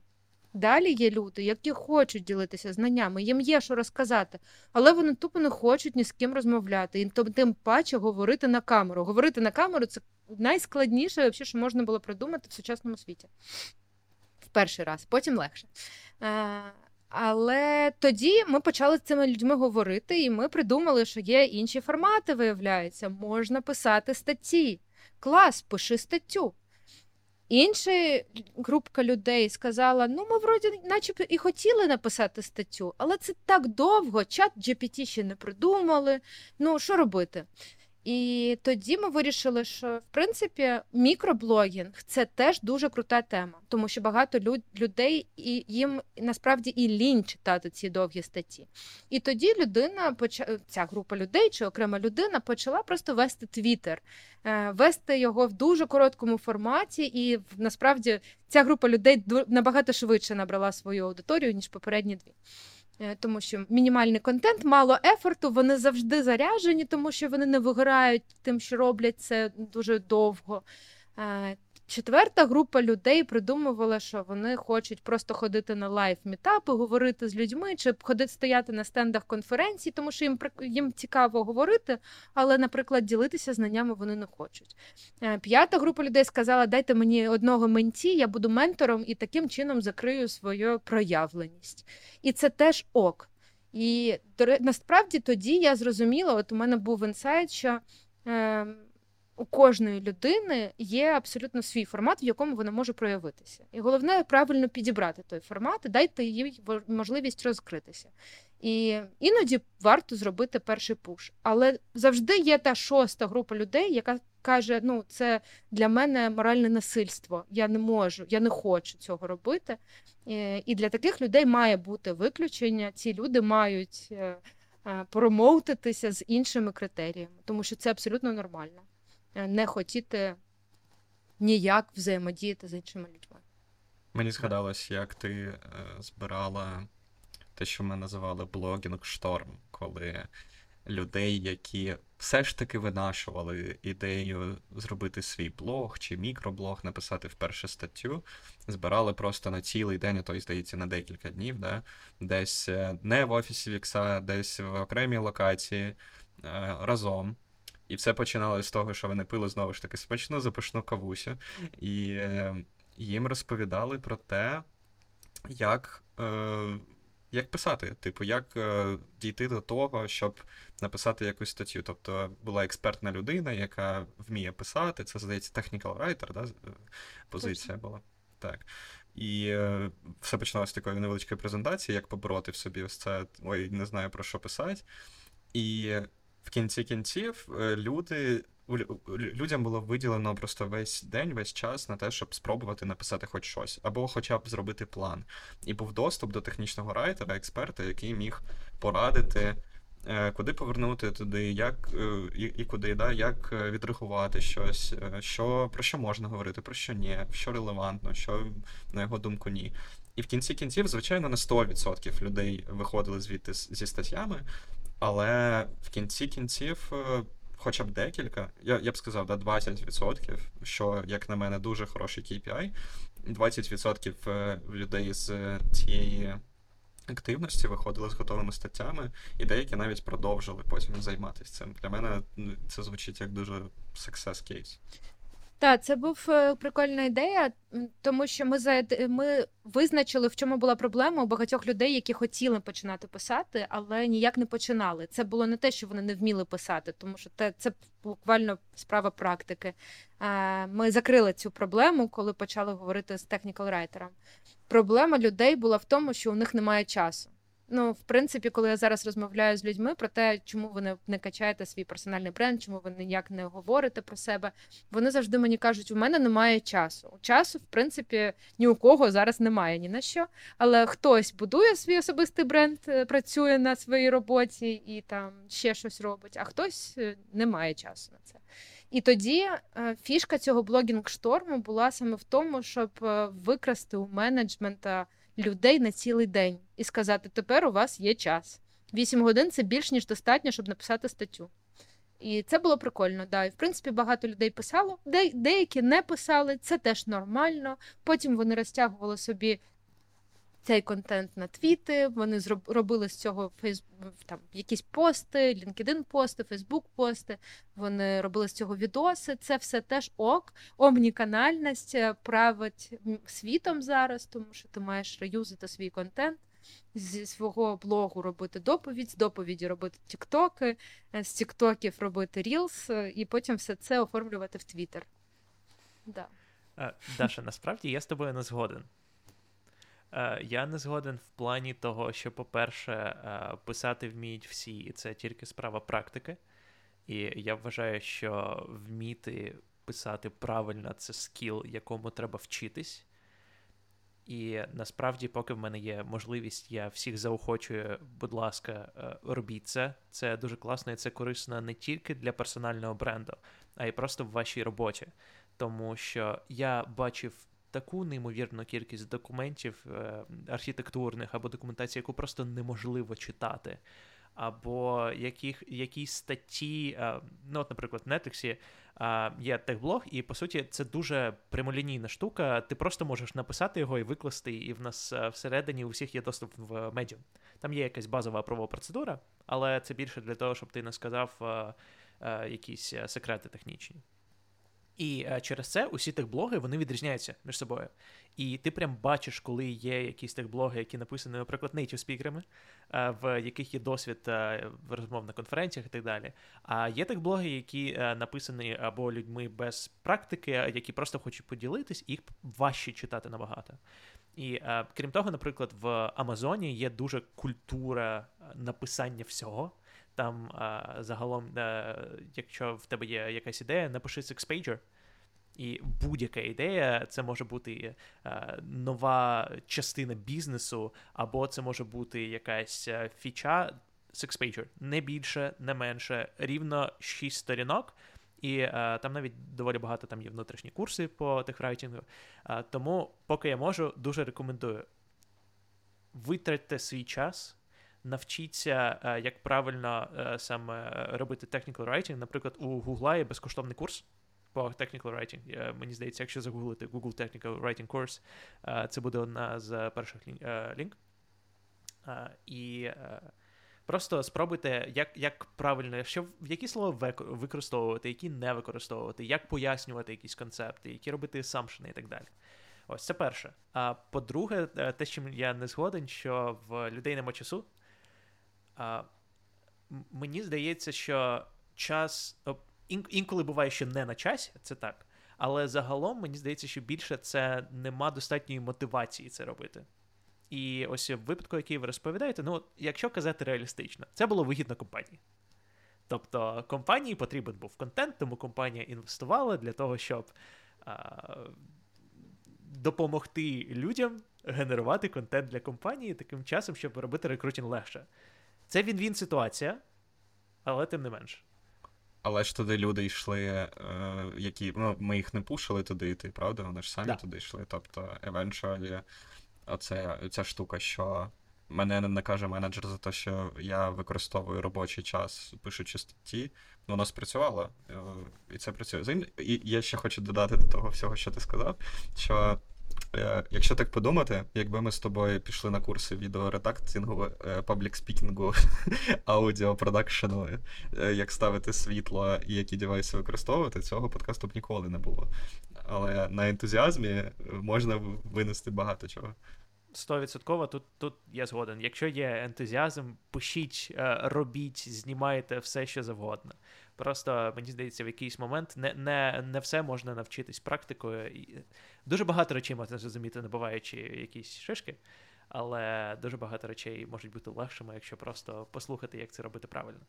S1: Далі є люди, які хочуть ділитися знаннями, їм є що розказати, але вони тупо не хочуть ні з ким розмовляти. І тим паче говорити на камеру. Говорити на камеру це найскладніше, що можна було придумати в сучасному світі В перший раз, потім легше. Е, але тоді ми почали з цими людьми говорити, і ми придумали, що є інші формати, виявляється, можна писати статті. Клас, пиши статтю. Інша групка людей сказала: ну, ми вроді начебто і хотіли написати статтю, але це так довго, чат GPT ще не придумали. Ну, що робити? І тоді ми вирішили, що в принципі мікроблогінг це теж дуже крута тема, тому що багато люд людей і їм насправді і лінь читати ці довгі статті. І тоді людина ця група людей чи окрема людина почала просто вести твіттер, е, вести його в дуже короткому форматі, і насправді ця група людей набагато швидше набрала свою аудиторію ніж попередні дві. Е, тому що мінімальний контент, мало effort у, вони завжди заряжені, тому що вони не виграють тим, що роблять це дуже довго. Четверта група людей придумувала, що вони хочуть просто ходити на live- мітапи, говорити з людьми, чи ходити стояти на стендах конференцій, тому що їм їм цікаво говорити, але, наприклад, ділитися знаннями вони не хочуть. Е, п'ята група людей сказала: дайте мені одного менті, я буду ментором і таким чином закрию свою проявленість. І це теж ок. І насправді тоді я зрозуміла, от у мене був інсайт, що. Е, у кожної людини є абсолютно свій формат, в якому вона може проявитися. І головне правильно підібрати той формат і дайте їй можливість розкритися. І іноді варто зробити перший пуш. Але завжди є та шоста група людей, яка каже: ну, це для мене моральне насильство. Я не можу, я не хочу цього робити. І для таких людей має бути виключення. Ці люди мають е, е, промоутитися з іншими критеріями, тому що це абсолютно нормально. Е, не хотіти ніяк взаємодіяти з іншими людьми.
S3: Мені згадалось, як ти е, збирала те, що ми називали блогінг шторм, коли людей, які все ж таки винашували ідею зробити свій блог чи мікроблог, написати вперше статтю, збирали просто на цілий день, а то й здається, на декілька днів, да? десь е, не в офісі Вікса, десь в окремій локації разом. І все починалося з того, що вони пили знову ж таки смачну запашну кавусю, і е, їм розповідали про те, як е, як писати, типу, як е, дійти до того, щоб написати якусь статтю. Тобто була експертна людина, яка вміє писати. Це здається, technical writer, да? Е, позиція Точно. була. Так. І е, все починалося з такої невеличкої презентації, як побороти в собі ось це, ой, не знаю про що писати. І в кінці кінців е, люди людям було виділено просто весь день, весь час на те, щоб спробувати написати хоч щось, або хоча б зробити план. І був доступ до технічного райтера, експерта, який міг порадити. Е, куди повернути туди, як е, і, і куди, да, як відрахувати щось, що про що можна говорити, про що ні, що релевантно, що на його думку ні. І в кінці кінців, звичайно, на 100% людей виходили звідти зі статтями, але в кінці кінців хоча б декілька, я я б сказав, да, 20%, що, як на мене, дуже хороший KPI. 20% е, людей з цієї активності виходили з готовими статтями, і деякі навіть продовжили потім займатися цим. Для мене ну, це звучить як дуже success case.
S1: Так, це був е, прикольна ідея, тому що ми за ми визначили, в чому була проблема у багатьох людей, які хотіли починати писати, але ніяк не починали. Це було не те, що вони не вміли писати, тому що це, це буквально справа практики. Ми закрили цю проблему, коли почали говорити з технікал-райтером. Проблема людей була в тому, що у них немає часу. Ну, в принципі, коли я зараз розмовляю з людьми про те, чому ви не, не качаєте свій персональний бренд, чому ви ніяк не говорите про себе, вони завжди мені кажуть, у мене немає часу. Часу, в принципі, ні у кого зараз немає ні на що. Але хтось будує свій особистий бренд, е, працює на своїй роботі і там ще щось робить, а хтось е, не має часу на це. І тоді е, фішка цього блогінг-шторму була саме в тому, щоб викрасти у менеджмента людей на цілий день і сказати: тепер у вас є час. Вісім годин це більш ніж достатньо, щоб написати статтю. І це було прикольно. Да. І в принципі багато людей писало, де, деякі не писали, це теж нормально. Потім вони розтягували собі цей контент на твіти, вони робили з цього фейс... там якісь пости, LinkedIn пости, Facebook пости. Вони робили з цього відоси. Це все теж ок. Омніканальність е, править світом зараз, тому що ти маєш реюзити свій контент. Зі свого блогу робити доповідь, з доповіді робити тіктоки, е, з тіктоків робити рілс, е, і потім все це оформлювати в Твіттер. Да.
S2: Даша, насправді я з тобою не згоден. Е, я не згоден в плані того, що, по-перше, е, писати вміють всі, і це тільки справа практики. І я вважаю, що вміти писати правильно це скіл, якому треба вчитись. І насправді, поки в мене є можливість, я всіх заохочую, будь ласка, е, робіть це. Це дуже класно і це корисно не тільки для персонального бренду, а й просто в вашій роботі. Тому що я бачив таку неймовірну кількість документів е, архітектурних або документації, яку просто неможливо читати. Або яких, якісь статті, е, ну, от, наприклад, в Netflix е, є техблог, і по суті це дуже прямолінійна штука. Ти просто можеш написати його і викласти, і в нас всередині у всіх є доступ в Medium. Там є якась базова правова процедура, але це більше для того, щоб ти не сказав якісь секрети технічні. І е, через це усі техблоги вони відрізняються між собою. І ти прям бачиш, коли є якісь техблоги, які написані, наприклад, native спікерами, е, в яких є досвід е, розмов на конференціях і так далі. А є техблоги, які написані або людьми без практики, які просто хочуть поділитись, їх важче читати набагато. І крім того, наприклад, в Амазоні є дуже культура написання всього. Там а, загалом, а, якщо в тебе є якась ідея, напиши six-pager, і будь-яка ідея, це може бути а, нова частина бізнесу, або це може бути якась е, фіча six-pager. не більше, не менше, рівно 6 сторінок. І а, там навіть доволі багато там є внутрішні курси по техрайтінгу. А, тому, поки я можу, дуже рекомендую. Витратьте свій час навчіться, е, як правильно е, саме робити technical writing. Наприклад, у Google є безкоштовний курс по technical writing. Мені здається, якщо загуглити Google Technical Writing Course, це буде одна з перших лінк. І просто спробуйте, як як правильно, що, які слова використовувати, які не використовувати, як пояснювати якісь концепти, які робити самшини і так далі. Ось це перше. А по-друге, е, те, що я не згоден, що в людей нема часу. А, Мені здається, що час інколи буває, що не на часі, це так. Але загалом мені здається, що більше це нема достатньої мотивації це робити. І ось в випадку, який ви розповідаєте, ну, якщо казати реалістично, це було вигідно компанії. Тобто компанії потрібен був контент, тому компанія інвестувала для того, щоб а, допомогти людям генерувати контент для компанії таким часом, щоб робити рекрутінг легше. Це він-він ситуація, але тим не менш.
S3: Але ж туди люди йшли, е, які ну, ми їх не пушили туди йти, правда? Вони ж самі да. туди йшли. Тобто, eventually, оце, ця штука, що мене не каже менеджер за те, що я використовую робочий час, пишучи статті, воно спрацювало, е, і це працює. І я ще хочу додати до того всього, що ти сказав, що якщо так подумати, якби ми з тобою пішли на курси відеоредактингу, public speaking у, аудіопродакшену, як ставити світло і які девайси використовувати, цього подкасту б ніколи не було. Але на ентузіазмі можна винести багато чого.
S2: Стовідсотково тут тут я згоден. Якщо є ентузіазм, пишіть, е, робіть, знімайте все, що завгодно. Просто мені здається, в якийсь момент не не, не все можна навчитись практикою. Дуже багато речей можна зрозуміти, набуваючи якісь шишки, але дуже багато речей можуть бути легшими, якщо просто послухати, як це робити правильно.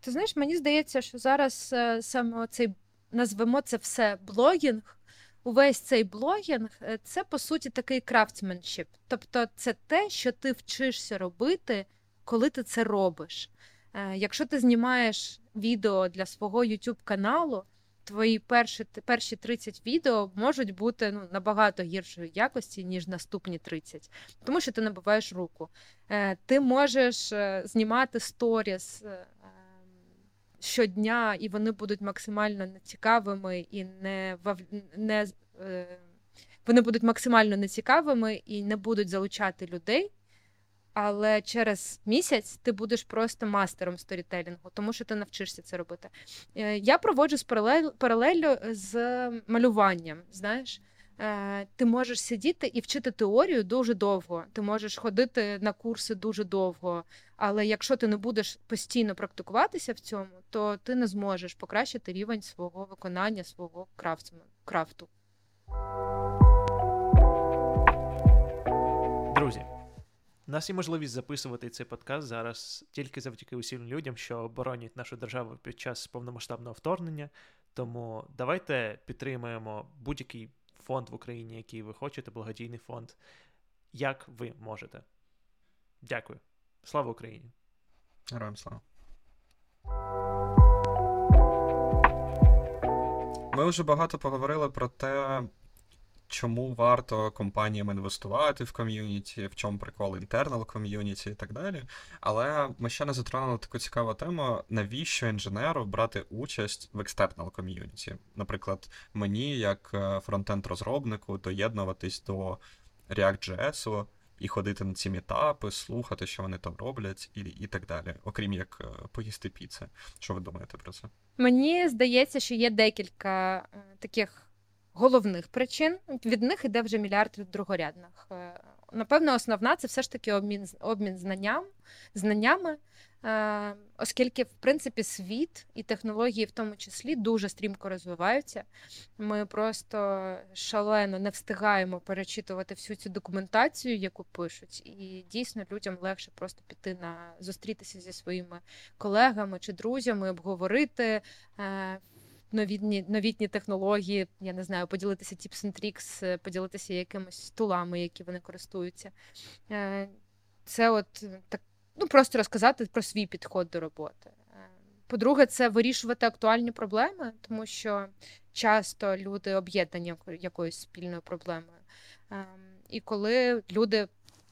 S1: Ти знаєш, мені здається, що зараз е, саме цей назвемо це все блогінг. Увесь цей блогінг е, це по суті такий крафтсменшіп. Тобто, це те, що ти вчишся робити, коли ти це робиш. Е, якщо ти знімаєш відео для свого YouTube каналу, твої перші перші 30 відео можуть бути ну, набагато гіршої якості, ніж наступні 30, тому що ти набуваєш руку. Е, ти можеш е, знімати сторіс ем, щодня, і вони будуть максимально нецікавими і не не вони будуть максимально нецікавими і не будуть залучати людей але через місяць ти будеш просто мастером сторітелінгу, тому що ти навчишся це робити. Е, я проводжу з паралель, паралелю з малюванням. Знаєш, е, ти можеш сидіти і вчити теорію дуже довго. Ти можеш ходити на курси дуже довго. Але якщо ти не будеш постійно практикуватися в цьому, то ти не зможеш покращити рівень свого виконання, свого крафту.
S2: У нас є можливість записувати цей подкаст зараз тільки завдяки усім людям, що оборонять нашу державу під час повномасштабного вторгнення. Тому давайте підтримаємо будь-який фонд в Україні, який ви хочете, благодійний фонд, як ви можете. Дякую. Слава Україні!
S3: Героям слава! Ми вже багато поговорили про те, чому варто компаніям інвестувати в ком'юніті, в чому прикол інтернал ком'юніті і так далі. Але ми ще не затронули таку цікаву тему, навіщо інженеру брати участь в екстернал ком'юніті. Наприклад, мені, як е, фронтенд-розробнику, доєднуватись до React.js і ходити на ці мітапи, слухати, що вони там роблять, і і так далі, окрім як е, поїсти піци. Що ви думаєте про це?
S1: Мені здається, що є декілька е, таких головних причин. Від них іде вже мільярд другорядних. Е, напевно, основна це все ж таки обмін обмін знанням, знаннями, е, оскільки, в принципі, світ і технології, в тому числі, дуже стрімко розвиваються. Ми просто шалено не встигаємо перечитувати всю цю документацію, яку пишуть, і дійсно людям легше просто піти на зустрітися зі своїми колегами чи друзями, обговорити. Е, новітні новітні технології, я не знаю, поділитися and tricks, е, поділитися якимись тулами, які вони користуються. Е, це от так, ну просто розказати про свій підход до роботи. Е, по-друге, це вирішувати актуальні проблеми, тому що часто люди об'єднані якоюсь спільною проблемою. І коли люди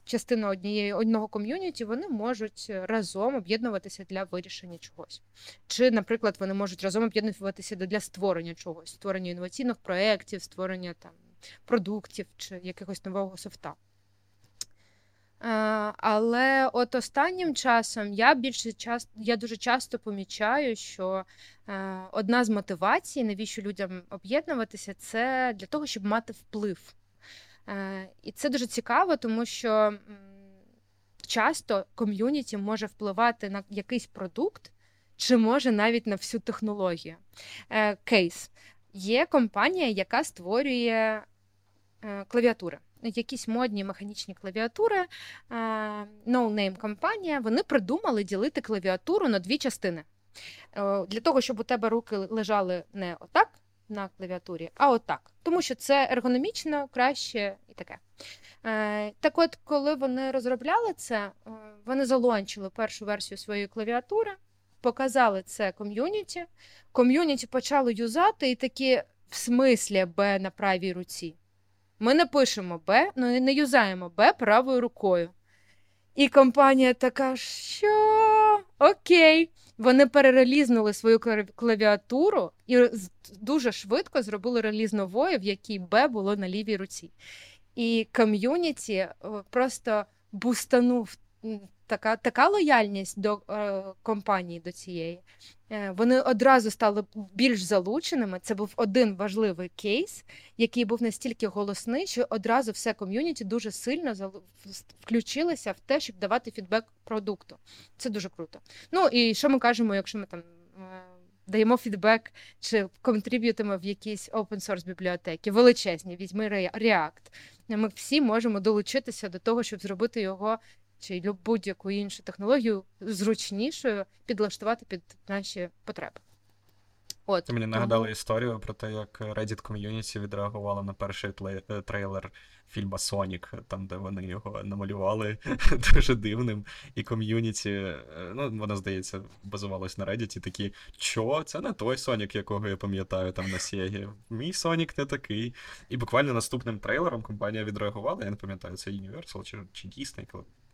S1: частина однієї одного ком'юніті, вони можуть разом об'єднуватися для вирішення чогось. Чи, наприклад, вони можуть разом об'єднуватися для створення чогось, створення інноваційних проєктів, створення там продуктів чи якогось нового софта. Е, але от останнім часом я більше часто я дуже часто помічаю, що е, одна з мотивацій, навіщо людям об'єднуватися, це для того, щоб мати вплив. Е, і це дуже цікаво, тому що часто ком'юніті може впливати на якийсь продукт, чи може навіть на всю технологію. Кейс. Є компанія, яка створює клавіатури якісь модні механічні клавіатури, no name компанія, вони придумали ділити клавіатуру на дві частини. Е, для того, щоб у тебе руки лежали не отак на клавіатурі, а отак. Тому що це ергономічно краще і таке. Е, так от, коли вони розробляли це, е, вони залончили першу версію своєї клавіатури, показали це ком'юніті. Ком'юніті почало юзати і такі в смислі Б на правій руці. Ми не пишемо Б, ну не юзаємо Б правою рукою. І компанія така, що окей. Вони перерелізнули свою клавіатуру і дуже швидко зробили реліз нової, в якій Б було на лівій руці. І ком'юніті е, просто бустанув така така лояльність до е, компанії до цієї. Е, Вони одразу стали більш залученими. Це був один важливий кейс, який був настільки голосний, що одразу все ком'юніті дуже сильно включилося в те, щоб давати фідбек продукту. Це дуже круто. Ну і що ми кажемо, якщо ми там. Е, даємо фідбек чи контриб'ютимо в якісь open source бібліотеки, величезні, візьми React. Ми всі можемо долучитися до того, щоб зробити його чи будь-яку іншу технологію зручнішою підлаштувати під наші потреби.
S3: От, Ти мені тому... нагадала історію про те, як Reddit ком'юніті відреагувало на перший е, трейлер фільма Сонік, там, де вони його намалювали дуже дивним. І ком'юніті, е, ну, вона, здається, базувалась на Reddit, такі, що, це не той Сонік, якого я пам'ятаю там на Сєгі. Мій Сонік не такий. І буквально наступним трейлером компанія відреагувала, я не пам'ятаю, це Universal чи, чи Disney,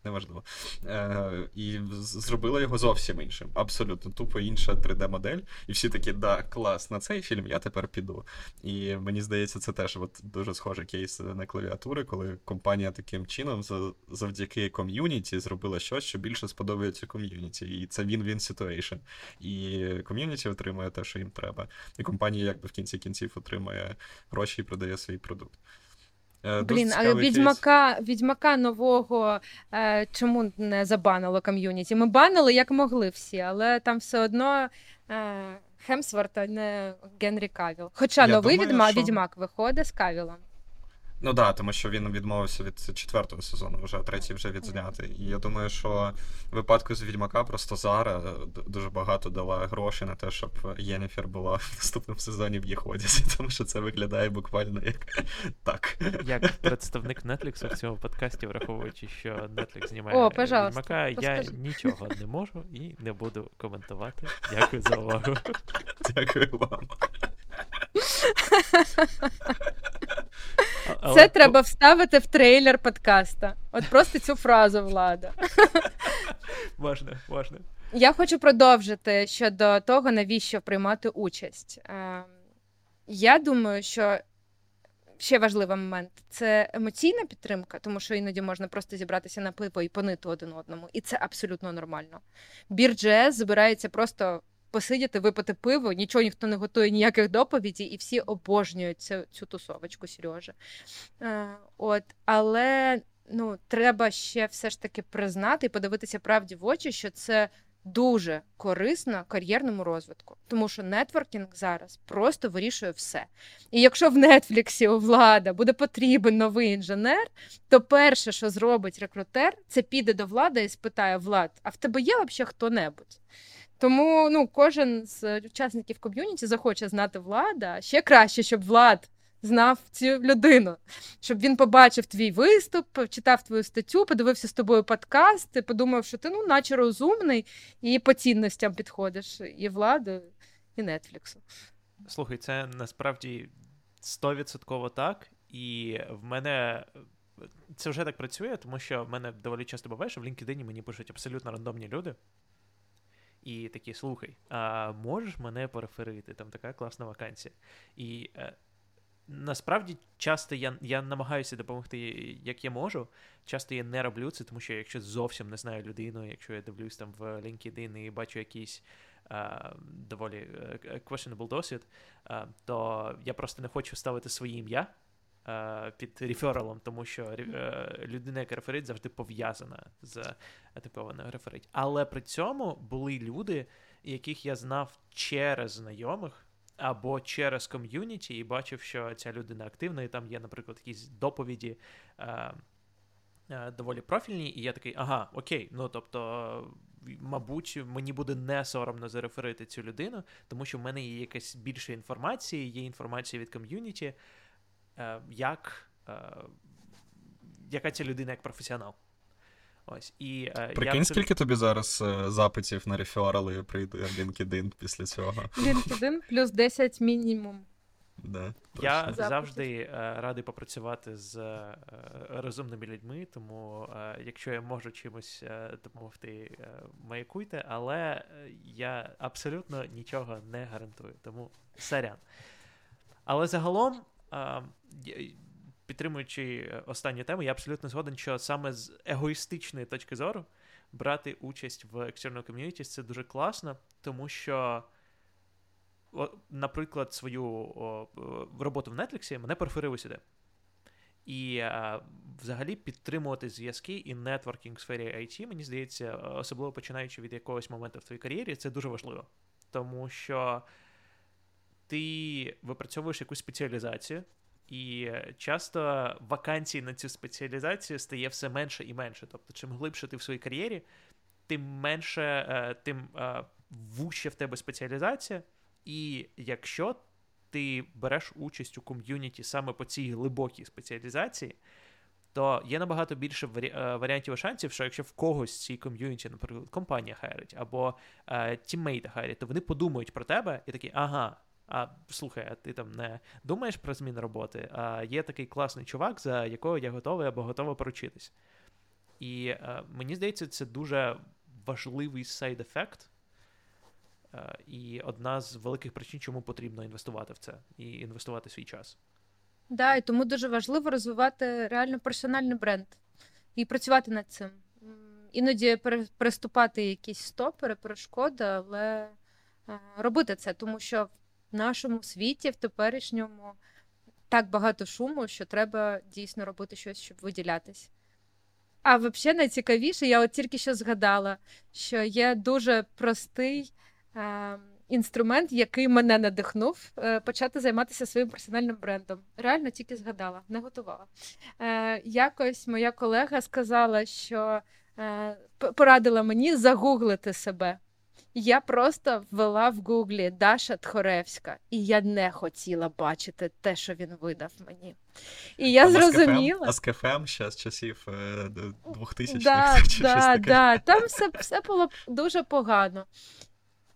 S3: неважливо. Е, І зробила його зовсім іншим. Абсолютно тупо інша 3D-модель. І всі такі, да, клас, на цей фільм я тепер піду. І мені здається, це теж от дуже схожий кейс на клавіатури, коли компанія таким чином завдяки ком'юніті зробила щось, що більше сподобається ком'юніті. І це win-win situation. І ком'юніті отримує те, що їм треба. І компанія, якби в кінці кінців, отримує гроші і продає свій продукт.
S1: Е, Блін, але відьмака відьмака нового е, чому не забанило ком'юніті? Ми банили як могли всі, але там все одно е, Хемсворт, а не Генрі Кавіл. Хоча Я новий думаю, відьма, що... відьмак виходить з Кавілом.
S3: Ну так, да, тому що він відмовився від четвертого сезону, вже третій вже відзнятий. І я думаю, що в випадку з Відьмака просто Зара дуже багато дала грошей на те, щоб Єніфер була в наступному сезоні в їх одязі, тому що це виглядає буквально як так.
S2: Як представник Netflix в цьому подкасті, враховуючи, що Netflix знімає О, Відьмака, я нічого не можу і не буду коментувати. Дякую за увагу.
S3: Дякую вам.
S1: Але... Це треба вставити в трейлер подкаста. От просто цю фразу влада.
S2: Можна, можна.
S1: Я хочу продовжити щодо того, навіщо приймати участь. Ем, я думаю, що ще важливий момент це емоційна підтримка, тому що іноді можна просто зібратися на пиво і понити один одному, і це абсолютно нормально. Бір.джес збирається просто посидіти, випити пиво, нічого ніхто не готує, ніяких доповідей, і всі обожнюють цю, цю тусовочку, Сережа. Е, от, Але ну, треба ще все ж таки признати і подивитися правді в очі, що це. Дуже корисно кар'єрному розвитку, тому що нетворкінг зараз просто вирішує все. І якщо в Нетфліксі у влада буде потрібен новий інженер, то перше, що зробить рекрутер, це піде до влади і спитає Влад, а в тебе є взагалі хто-небудь? Тому ну, кожен з учасників ком'юніті захоче знати влада. Ще краще, щоб влад знав цю людину, щоб він побачив твій виступ, читав твою статтю, подивився з тобою подкаст, і подумав, що ти ну, наче розумний і по цінностям підходиш і владу, і Нетфліксу.
S2: Слухай, це насправді стовідсотково так. І в мене це вже так працює, тому що в мене доволі часто буває, що в LinkedIn мені пишуть абсолютно рандомні люди. І такі, слухай, а можеш мене пореферити? Там така класна вакансія. І е, насправді часто я я намагаюся допомогти, як я можу. Часто я не роблю це, тому що якщо зовсім не знаю людину, якщо я дивлюсь там в LinkedIn і бачу якийсь е, доволі е, questionable досвід, е, то я просто не хочу ставити своє ім'я. Е, під рефералом, тому що е, людина, яка реферить, завжди пов'язана з типованою реферить. Але при цьому були люди, яких я знав через знайомих. Або через ком'юніті, і бачив, що ця людина активна, і там є, наприклад, якісь доповіді е, е, доволі профільні, і я такий, ага, окей, ну тобто, мабуть, мені буде не соромно зареферити цю людину, тому що в мене є якась більше інформації, є інформація від ком'юніті, Е, як, е, яка ця людина як професіонал. Ось, і,
S3: е, Прикинь, я... скільки тобі зараз запитів на реферали прийде LinkedIn після цього?
S1: LinkedIn плюс 10 мінімум.
S3: Да,
S2: Я Запитів. завжди радий попрацювати з розумними людьми, тому якщо я можу чимось допомогти, маякуйте, але я абсолютно нічого не гарантую, тому сорян. Але загалом підтримуючи останню тему, я абсолютно згоден, що саме з егоїстичної точки зору брати участь в external communities це дуже класно, тому що, наприклад, свою роботу в Netflix мене переферили сюди. І взагалі підтримувати зв'язки і нетворкінг в сфері IT, мені здається, особливо починаючи від якогось моменту в твоїй кар'єрі, це дуже важливо. Тому що ти випрацьовуєш якусь спеціалізацію, і часто вакансій на цю спеціалізацію стає все менше і менше. Тобто, чим глибше ти в своїй кар'єрі, тим менше, е, тим е, вужче в тебе спеціалізація. І якщо ти береш участь у ком'юніті саме по цій глибокій спеціалізації, то є набагато більше е, варіантів і шансів, що якщо в когось цій ком'юніті, наприклад, компанія хайрить або тіммейта хайрить, то вони подумають про тебе і такі, ага, а слухай, а ти там не думаєш про зміну роботи, а є такий класний чувак, за якого я готовий або готова поручитись. І е, мені здається, це дуже важливий сайд-ефект. Е, і одна з великих причин, чому потрібно інвестувати в це і інвестувати свій час.
S1: Да, і тому дуже важливо розвивати реально персональний бренд і працювати над цим. Іноді переступати якісь стопери, перешкоди, але е, робити це, тому що в нашому світі, в теперішньому, так багато шуму, що треба дійсно робити щось, щоб виділятись. А взагалі найцікавіше, я от тільки що згадала, що є дуже простий е, інструмент, який мене надихнув е, почати займатися своїм персональним брендом. Реально тільки згадала, не готувала. Е, Якось моя колега сказала, що е, порадила мені загуглити себе. Я просто ввела в гуглі Даша Тхоревська, і я не хотіла бачити те, що він видав мені. І я а зрозуміла.
S3: А з КФМ ще з часів 2000-х.
S1: Е, да, чи да, щось таке. Да. Там все, все було дуже погано.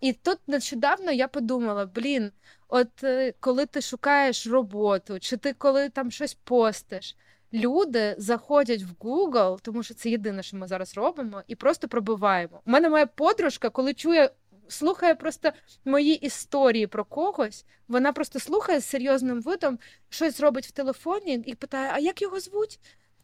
S1: І тут нещодавно я подумала: блін, от е, коли ти шукаєш роботу, чи ти коли там щось постиш люди заходять в Google, тому що це єдине, що ми зараз робимо, і просто пробиваємо. У мене моя подружка, коли чує. Слухає просто мої історії про когось. Вона просто слухає з серйозним видом, щось робить в телефоні і питає: А як його звуть?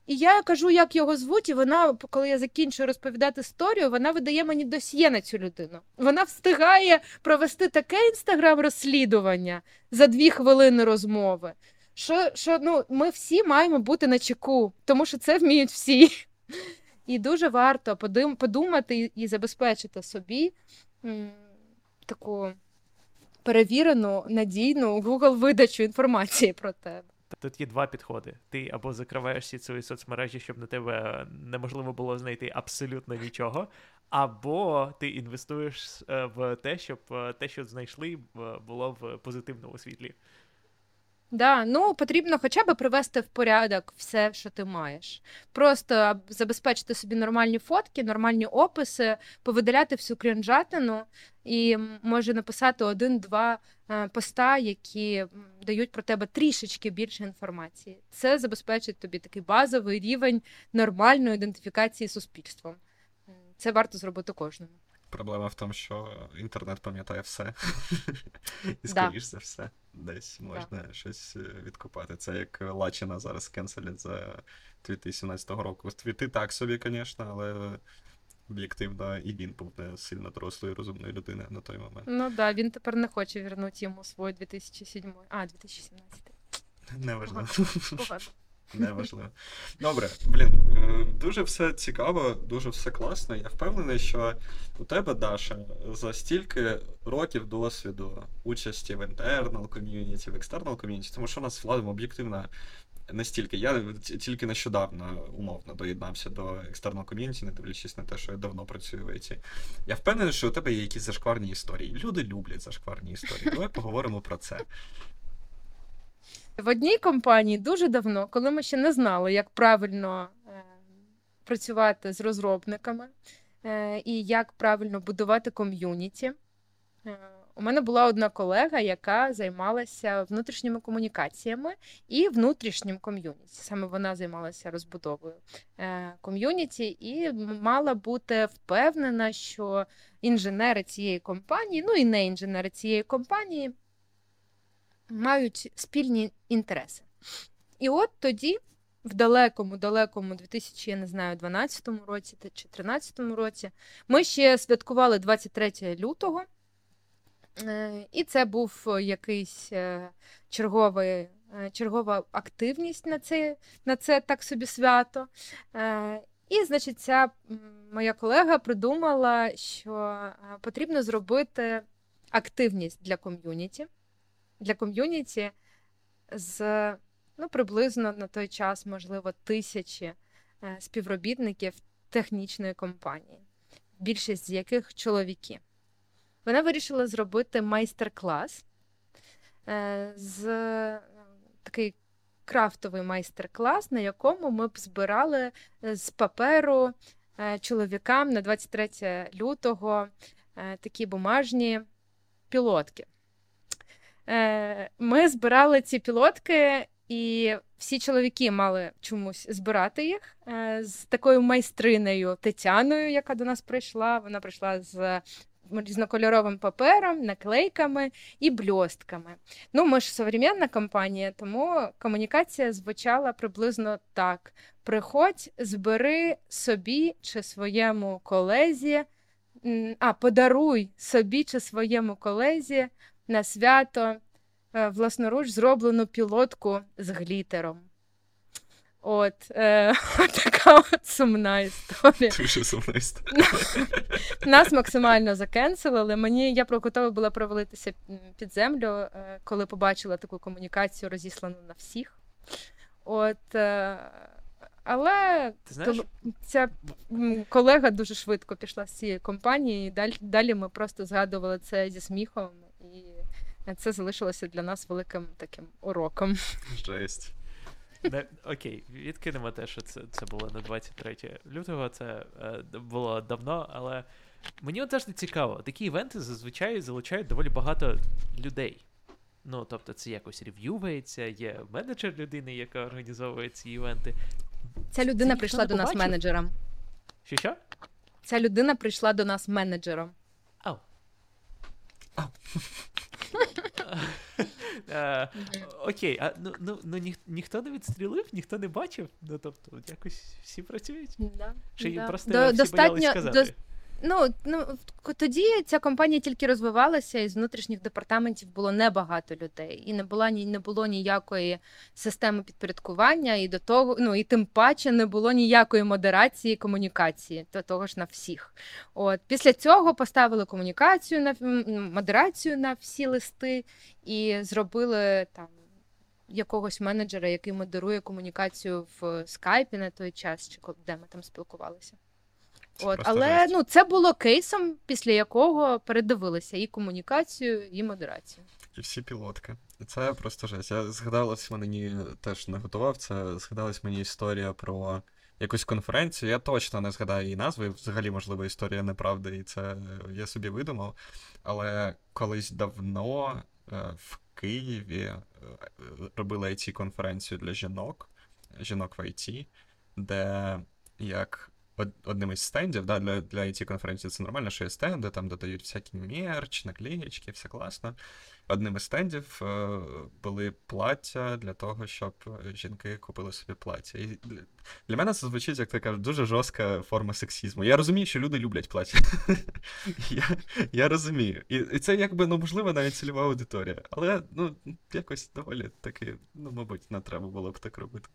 S1: І я кажу, як його звуть, і вона, коли я закінчую розповідати історію, вона видає мені досьє на цю людину. Вона встигає провести таке інстаграм-розслідування за дві хвилини розмови, що що ну, ми всі маємо бути на чеку, тому що це вміють всі. І дуже варто подумати і забезпечити собі таку перевірену, надійну Google видачу інформації про тебе.
S2: Тут є два підходи. Ти або закриваєш всі свої соцмережі, щоб на тебе неможливо було знайти абсолютно нічого, або ти інвестуєш е, в те, щоб е, те, що знайшли, було в позитивному світлі.
S1: Да, ну потрібно хоча б привести в порядок все, що ти маєш. Просто забезпечити собі нормальні фотки, нормальні описи, повидаляти всю крінжатину і може написати один-два е, поста, які дають про тебе трішечки більше інформації. Це забезпечить тобі такий базовий рівень нормальної ідентифікації суспільством. Це варто зробити кожному.
S3: Проблема в тому, що інтернет пам'ятає все. І скоріш за все, десь можна так. щось відкопати. відкупати. Це як Лачина зараз кенселять за 2017 року. Твіти так собі, звісно, але об'єктивно і він був не сильно дорослою розумною людиною на той момент.
S1: Ну так, да, він тепер не хоче вернути йому свій 2007. А, 2017.
S3: Неважливо. Погано. Неважливо. Добре, блін, е, дуже все цікаво, дуже все класно. Я впевнений, що у тебе, Даша, за стільки років досвіду участі в internal ком'юніті, в external ком'юніті, тому що у нас владом об'єктивно настільки. Я тільки нещодавно умовно доєднався до external ком'юніті, не дивлячись на те, що я давно працюю в IT. Я впевнений, що у тебе є якісь зашкварні історії. Люди люблять зашкварні історії. Давай поговоримо про це.
S1: В одній компанії дуже давно, коли ми ще не знали, як правильно е, працювати з розробниками е, і як правильно будувати ком'юніті. Е, у мене була одна колега, яка займалася внутрішніми комунікаціями і внутрішнім ком'юніті. Саме вона займалася розбудовою ком'юніті і мала бути впевнена, що інженери цієї компанії, ну і не інженери цієї компанії мають спільні інтереси. І от тоді, в далекому, далекому 2000, я не знаю, 12 році чи 13 році, ми ще святкували 23 лютого, е, і це був якийсь е, черговий. Е, чергова активність на це на це так собі свято. І, значить, ця моя колега придумала, що потрібно зробити активність для ком'юніті для ком'юніті з ну, приблизно на той час, можливо, тисячі е, співробітників технічної компанії, більшість з яких чоловіки. Вона вирішила зробити майстер-клас е, з е, такий крафтовий майстер-клас, на якому ми б збирали з паперу чоловікам на 23 лютого такі бумажні пілотки. Е, ми збирали ці пілотки, і всі чоловіки мали чомусь збирати їх е, з такою майстриною Тетяною, яка до нас прийшла. Вона прийшла з різнокольоровим папером, наклейками і бльостками. Ну, ми ж современна компанія, тому комунікація звучала приблизно так: приходь, збери собі чи своєму колезі, а подаруй собі чи своєму колезі на свято е, власноруч зроблену пілотку з глітером. От е, така от сумна історія.
S3: Дуже сумна історія.
S1: Нас максимально закенселили. Мені я готова була провалитися під землю, е, коли побачила таку комунікацію, розіслану на всіх. От, е, Але
S2: Ти знаєш?
S1: ця колега дуже швидко пішла з цієї компанії, і далі, далі ми просто згадували це зі сміхом. Це залишилося для нас великим таким уроком.
S3: Жесть.
S2: Не, окей, відкинемо те, що це це було на 23 лютого, це е, було давно, але мені от завжди цікаво, такі івенти зазвичай залучають доволі багато людей. Ну, тобто, це якось рев'юється, є менеджер людини, яка організовує ці івенти.
S1: Ця людина це прийшла до нас менеджером.
S2: Що що?
S1: Ця людина прийшла до нас менеджером.
S2: Ау. Ау. Е, окей, а ну ну, ну ні, ніхто не відстрілив, ніхто не бачив. Ну тобто, якось всі працюють.
S1: Да,
S2: Чи
S1: да.
S2: просто До, всі достатньо, боялись сказати?
S1: Ну, ну тоді ця компанія тільки розвивалася, і з внутрішніх департаментів було небагато людей, і не було ні не було ніякої системи підпорядкування, і до того, ну і тим паче не було ніякої модерації комунікації, до того ж на всіх. От після цього поставили комунікацію на модерацію на всі листи і зробили там. Якогось менеджера, який модерує комунікацію в скайпі на той час, чи де ми там спілкувалися. От, Але ну, це було кейсом, після якого передивилися і комунікацію, і модерацію.
S3: І всі пілотки Це просто жесть. Я згадалось мені теж не готував. Це згадалась мені історія про якусь конференцію. Я точно не згадаю її назви. Взагалі, можливо, історія неправди, і це я собі видумав. Але колись давно е, в Києві е, робили it конференцію для жінок, жінок в IT, де як одним із стендів, да, для для it конференції це нормально, що є стенди, там додають всякі мерч, наклеєчки, все класно. Одним із стендів е, були плаття для того, щоб жінки купили собі плаття. І для, для мене це звучить як така дуже жорстка форма сексізму. Я розумію, що люди люблять плаття. Я я розумію. І і це якби ну, можливо навіть цільова аудиторія. Але ну, якось доволі таки, ну, мабуть, не треба було б так робити.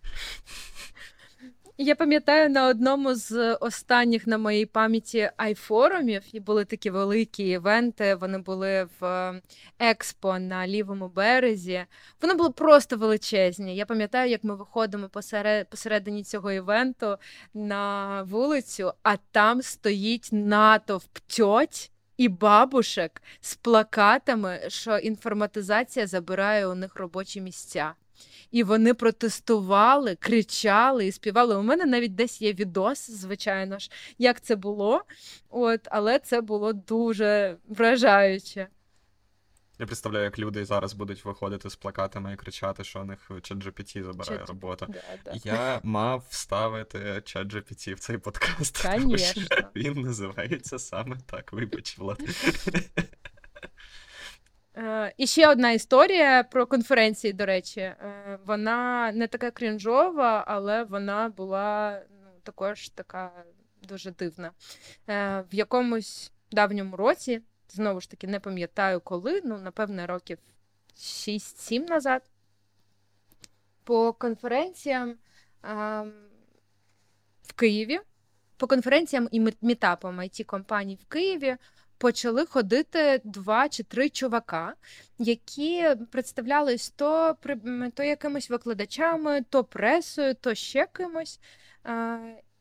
S1: Я пам'ятаю на одному з останніх на моїй пам'яті айфорумів, і були такі великі івенти. Вони були в е, експо на лівому березі. Вони були просто величезні. Я пам'ятаю, як ми виходимо посеред, посередині цього івенту на вулицю, а там стоїть натовп тьоть і бабушек з плакатами, що інформатизація забирає у них робочі місця і вони протестували, кричали і співали. У мене навіть десь є відос, звичайно ж, як це було. От, Але це було дуже вражаюче.
S3: Я представляю, як люди зараз будуть виходити з плакатами і кричати, що у них ChatGPT забирає Чат... роботу. Да, да. Я мав вставити ChatGPT в цей подкаст. Тому що Він називається саме так. Вибач, Влад.
S1: Е, і ще одна історія про конференції, до речі. Е, вона не така крінжова, але вона була ну, також така дуже дивна. Е, в якомусь давньому році, знову ж таки, не пам'ятаю коли, ну, напевне, років 6-7 назад. По конференціям в Києві, по конференціям і мітапам it компаній в Києві почали ходити два чи три чувака, які представлялись то то якимись викладачами, то пресою, то ще кимось.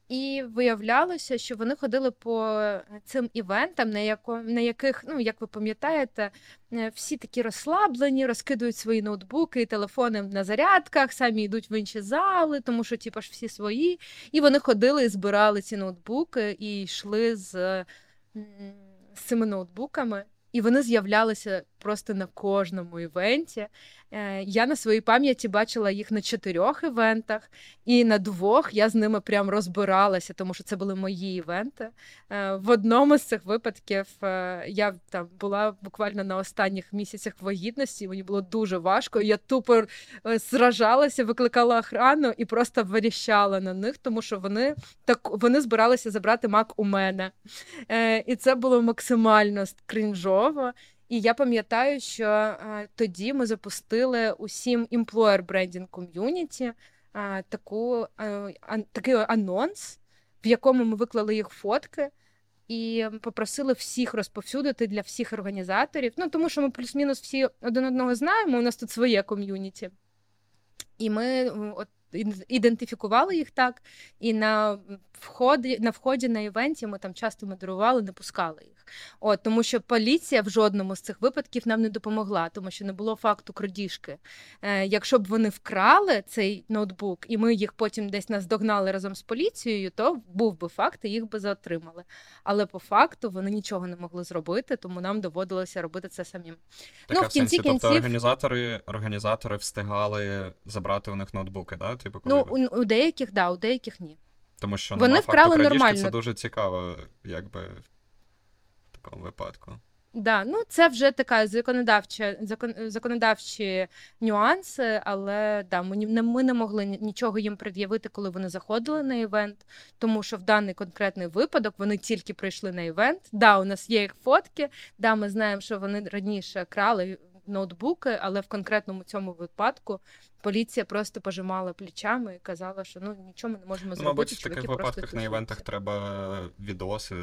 S1: І виявлялося, що вони ходили по цим івентам, на яко, на яких, ну як ви пам'ятаєте, е, всі такі розслаблені, розкидують свої ноутбуки і телефони на зарядках, самі йдуть в інші зали, тому що ті ж всі свої. І вони ходили і збирали ці ноутбуки і йшли з з цими ноутбуками, і вони з'являлися просто на кожному івенті. Е, я на своїй пам'яті бачила їх на чотирьох івентах, і на двох я з ними прям розбиралася, тому що це були мої івенти. Е, в одному з цих випадків е, я там була буквально на останніх місяцях вагітності. Мені було дуже важко. Я тупо зражалася, викликала охрану і просто вирішала на них, тому що вони так вони збиралися забрати мак у мене. І це було максимально крінжово. І я пам'ятаю, що а, тоді ми запустили усім employer branding community а, таку, а, такий анонс, в якому ми виклали їх фотки. І попросили всіх розповсюдити для всіх організаторів. Ну тому що ми плюс-мінус всі один одного знаємо. У нас тут своє ком'юніті. І ми от ідентифікували їх так, і на вході на вході на івенті ми там часто модерували, не пускали їх. От тому, що поліція в жодному з цих випадків нам не допомогла, тому що не було факту крадіжки. Е, Якщо б вони вкрали цей ноутбук, і ми їх потім десь наздогнали разом з поліцією, то був би факт, і їх би затримали. Але по факту вони нічого не могли зробити, тому нам доводилося робити це самим.
S3: Так, ну, в кінці тобто кінців... Тобто організатори організатори встигали забрати у них ноутбуки, да? Типу,
S1: коли ну у, у деяких, да, у деяких ні.
S3: Тому що вони вкрали нормально. Це дуже цікаво, якби такому випадку.
S1: Да, ну це вже така законодавча закон, законодавчі нюанси, але да, ми не ми не могли нічого їм пред'явити, коли вони заходили на івент, тому що в даний конкретний випадок вони тільки прийшли на івент. Да, у нас є їх фотки. Да, ми знаємо, що вони раніше крали ноутбуки, але в конкретному цьому випадку поліція просто пожимала плечами і казала, що ну нічого ми не можемо зробити.
S3: Ну, мабуть, в таких випадках на івентах треба відоси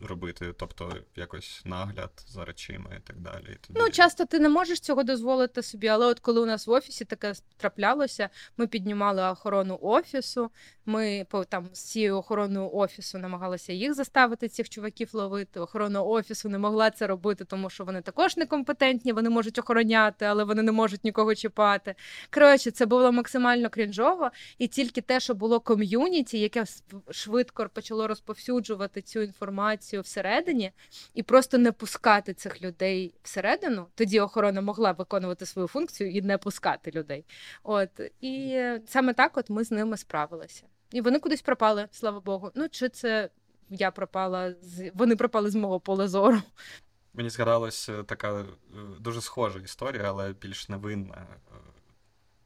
S3: робити, тобто якось нагляд за речима і так далі. І тоді...
S1: Ну, часто ти не можеш цього дозволити собі, але от коли у нас в офісі таке траплялося, ми піднімали охорону офісу. Ми там з цією охороною офісу намагалися їх заставити, цих чуваків ловити. Охорона офісу не могла це робити, тому що вони також некомпетентні, вони можуть охороняти, але вони не можуть нікого чіпати. Коротше, це було максимально крінжово, і тільки те, що було ком'юніті, яке швидко почало розповсюджувати цю інформацію всередині, і просто не пускати цих людей всередину. Тоді охорона могла виконувати свою функцію і не пускати людей. От і саме так, от ми з ними справилися. І вони кудись пропали, слава Богу. Ну чи це я пропала з вони пропали з мого поля зору.
S3: Мені згадалась е, така е, дуже схожа історія, але більш невинна.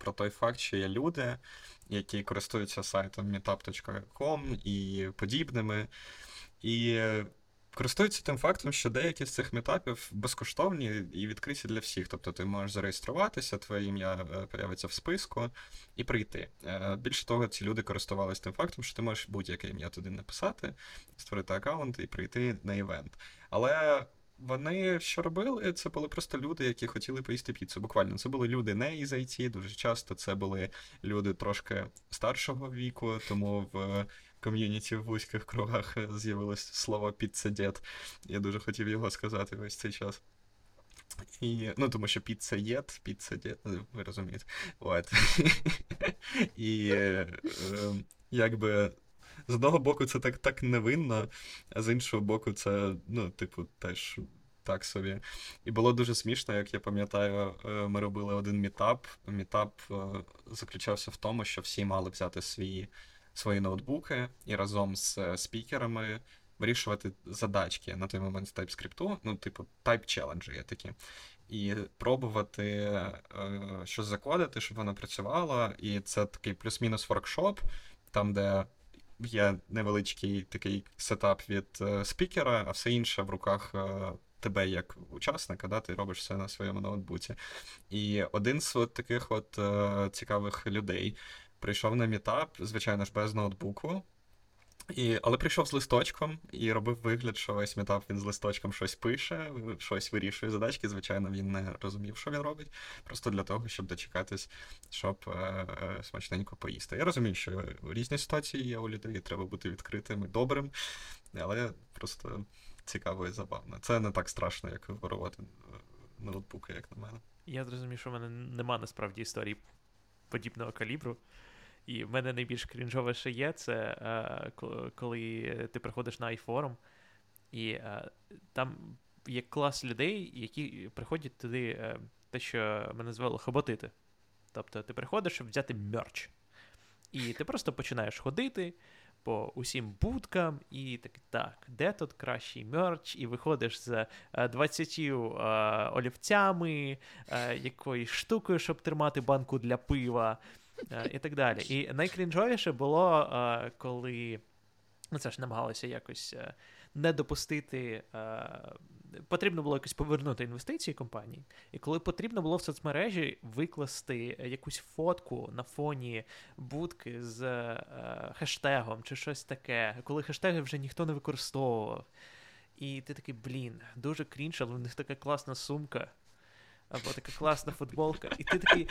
S3: Про той факт, що є люди, які користуються сайтом meetup.com і подібними, і користуються тим фактом, що деякі з цих метапів безкоштовні і відкриті для всіх. Тобто ти можеш зареєструватися, твоє ім'я е, появиться в списку і прийти. Е, Більше того, ці люди користувалися тим фактом, що ти можеш будь-яке ім'я туди написати, створити аккаунт і прийти на івент. Але вони що робили? Це були просто люди, які хотіли поїсти піцу. Буквально це були люди не із IT, дуже часто це були люди трошки старшого віку, тому в ком'юніті в вузьких кругах з'явилось слово піцедід. Я дуже хотів його сказати весь цей час. І, ну, тому що піца єд, піца дід, ви розумієте. От. І е, е, якби з одного боку це так, так невинно, а з іншого боку, це, ну, типу, теж так собі. І було дуже смішно, як я пам'ятаю, е, ми робили один мітап. Мітап е, заключався в тому, що всі мали взяти свої, свої ноутбуки і разом з е, спікерами вирішувати задачки на той момент в TypeScript, ну, типу, type челенджі є такі. І пробувати е, щось закодити, щоб воно працювало. І це такий плюс-мінус воркшоп, там, де є невеличкий такий сетап від е, спікера, а все інше в руках е, тебе як учасника, да, ти робиш все на своєму ноутбуці. І один з от таких от е, цікавих людей прийшов на мітап, звичайно ж, без ноутбуку. І, але прийшов з листочком і робив вигляд, що весь метап він з листочком щось пише, щось вирішує задачки. Звичайно, він не розумів, що він робить, просто для того, щоб дочекатись, щоб е, е, смачненько поїсти. Я розумію, що різні ситуації є у людей, треба бути відкритим і добрим, але просто цікаво і забавно. Це не так страшно, як ворувати ноутбуки, як на мене.
S2: Я зрозумів, що в мене нема насправді історії подібного калібру. І в мене найбільш крінжове ще є, це е, коли ти приходиш на iForum, і е, там є клас людей, які приходять туди, е, те, що ми назвали хоботити. Тобто ти приходиш, щоб взяти мерч. І ти просто починаєш ходити по усім будкам, і так, так, де тут кращий мерч, і виходиш з е, 20 е, олівцями, якоюсь штукою, щоб тримати банку для пива, і так далі. І найкрінжовіше було, е, коли ну, це ж намагалося якось е, не допустити. е, Потрібно було якось повернути інвестиції компанії, і коли потрібно було в соцмережі викласти якусь фотку на фоні будки з е, хештегом чи щось таке, коли хештеги вже ніхто не використовував. І ти такий, блін, дуже крінж, але в них така класна сумка, або така класна футболка, і ти такий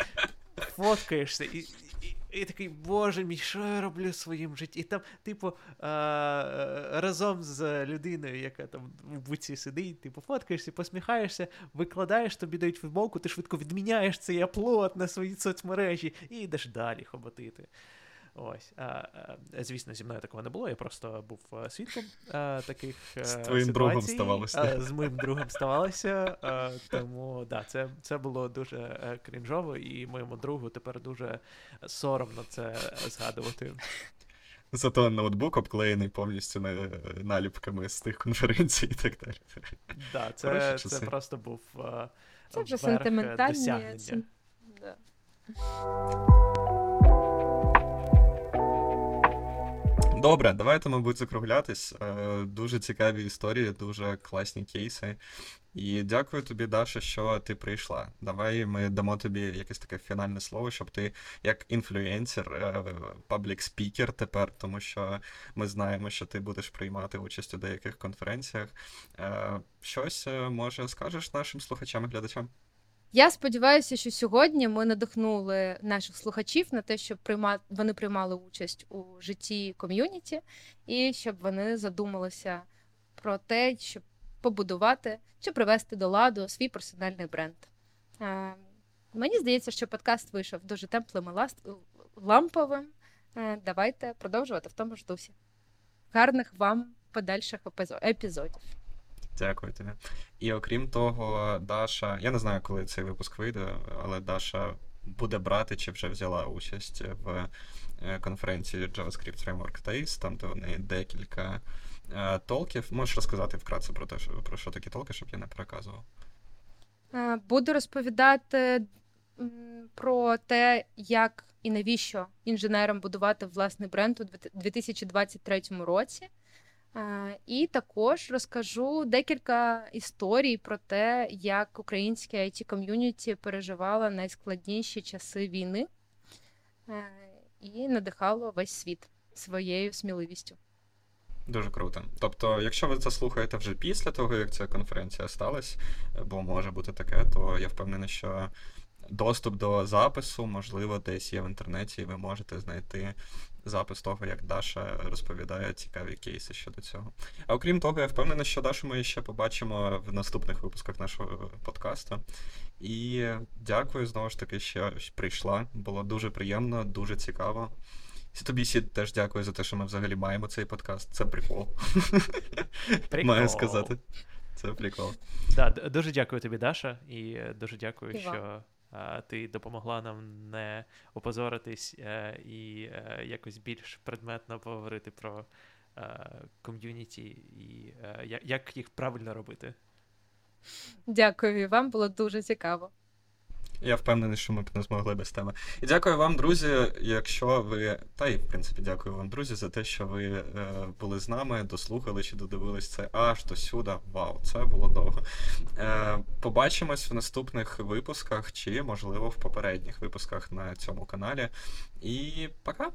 S2: фоткаєшся, і, і, і такий, боже мій, що я роблю в своїм житті? І там, типу, а, разом з людиною, яка там в буці сидить, типу, фоткаєшся, посміхаєшся, викладаєш, тобі дають футболку, ти швидко відміняєш цей аплод на свої соцмережі і йдеш далі хоботити. Ось. А, а, звісно, зі мною такого не було, я просто був свідком а, таких
S3: З твоїм другом ставалося.
S2: А, з моїм другом ставалося. А, тому да, це, це було дуже е, крінжово, і моєму другу тепер дуже соромно це згадувати.
S3: Зато ноутбук обклеєний повністю наліпками з тих конференцій і так далі.
S2: Да, це, це просто був
S1: Це вже
S2: е,
S1: сентиментальні.
S2: досягнення.
S1: Да.
S3: Добре, давайте, мабуть, закруглятись. Е, дуже цікаві історії, дуже класні кейси. І дякую тобі, Даша, що ти прийшла. Давай ми дамо тобі якесь таке фінальне слово, щоб ти як інфлюенсер, паблік спікер тепер, тому що ми знаємо, що ти будеш приймати участь у деяких конференціях. Е, щось може скажеш нашим слухачам і глядачам?
S1: Я сподіваюся, що сьогодні ми надихнули наших слухачів на те, щоб прийма... вони приймали участь у житті ком'юніті, і щоб вони задумалися про те, щоб побудувати чи привести до ладу свій персональний бренд. Мені здається, що подкаст вийшов дуже теплим і ламповим. Е, давайте продовжувати в тому ж дусі. Гарних вам подальших епізодів.
S3: Дякую тобі. І окрім того, Даша, я не знаю, коли цей випуск вийде, але Даша буде брати чи вже взяла участь в е, конференції JavaScript Framework Days, там де вони декілька е, толків. Можеш розказати вкратце про те, що про що такі толки, щоб я не переказував.
S1: Е, буду розповідати про те, як і навіщо інженерам будувати власний бренд у 2023 році. І також розкажу декілька історій про те, як українське it ком'юніті переживало найскладніші часи війни е, і надихало весь світ своєю сміливістю.
S3: Дуже круто. Тобто, якщо ви це слухаєте вже після того, як ця конференція сталася, бо може бути таке, то я впевнений, що доступ до запису, можливо, десь є в інтернеті, і ви можете знайти запис того, як Даша розповідає цікаві кейси щодо цього. А окрім того, я впевнений, що Дашу ми ще побачимо в наступних випусках нашого подкасту. І дякую знову ж таки, що прийшла. Було дуже приємно, дуже цікаво. І тобі Сід, теж дякую за те, що ми взагалі маємо цей подкаст. Це прикол. прикол. Маю сказати. Це прикол.
S2: Да, Дуже дякую тобі, Даша, і дуже дякую, і що ти допомогла нам не опозоритись е, і е, якось більш предметно поговорити про е, ком'юніті і як їх правильно робити.
S1: Дякую вам, було дуже цікаво.
S3: Я впевнений, що ми б не змогли без теми. І дякую вам, друзі. Якщо ви. Та й в принципі, дякую вам, друзі, за те, що ви е, були з нами, дослухали чи додивились це аж до сюди. Вау, це було довго. Е, Побачимось в наступних випусках, чи, можливо, в попередніх випусках на цьому каналі. І пока.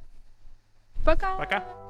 S1: Пока.
S2: Пока.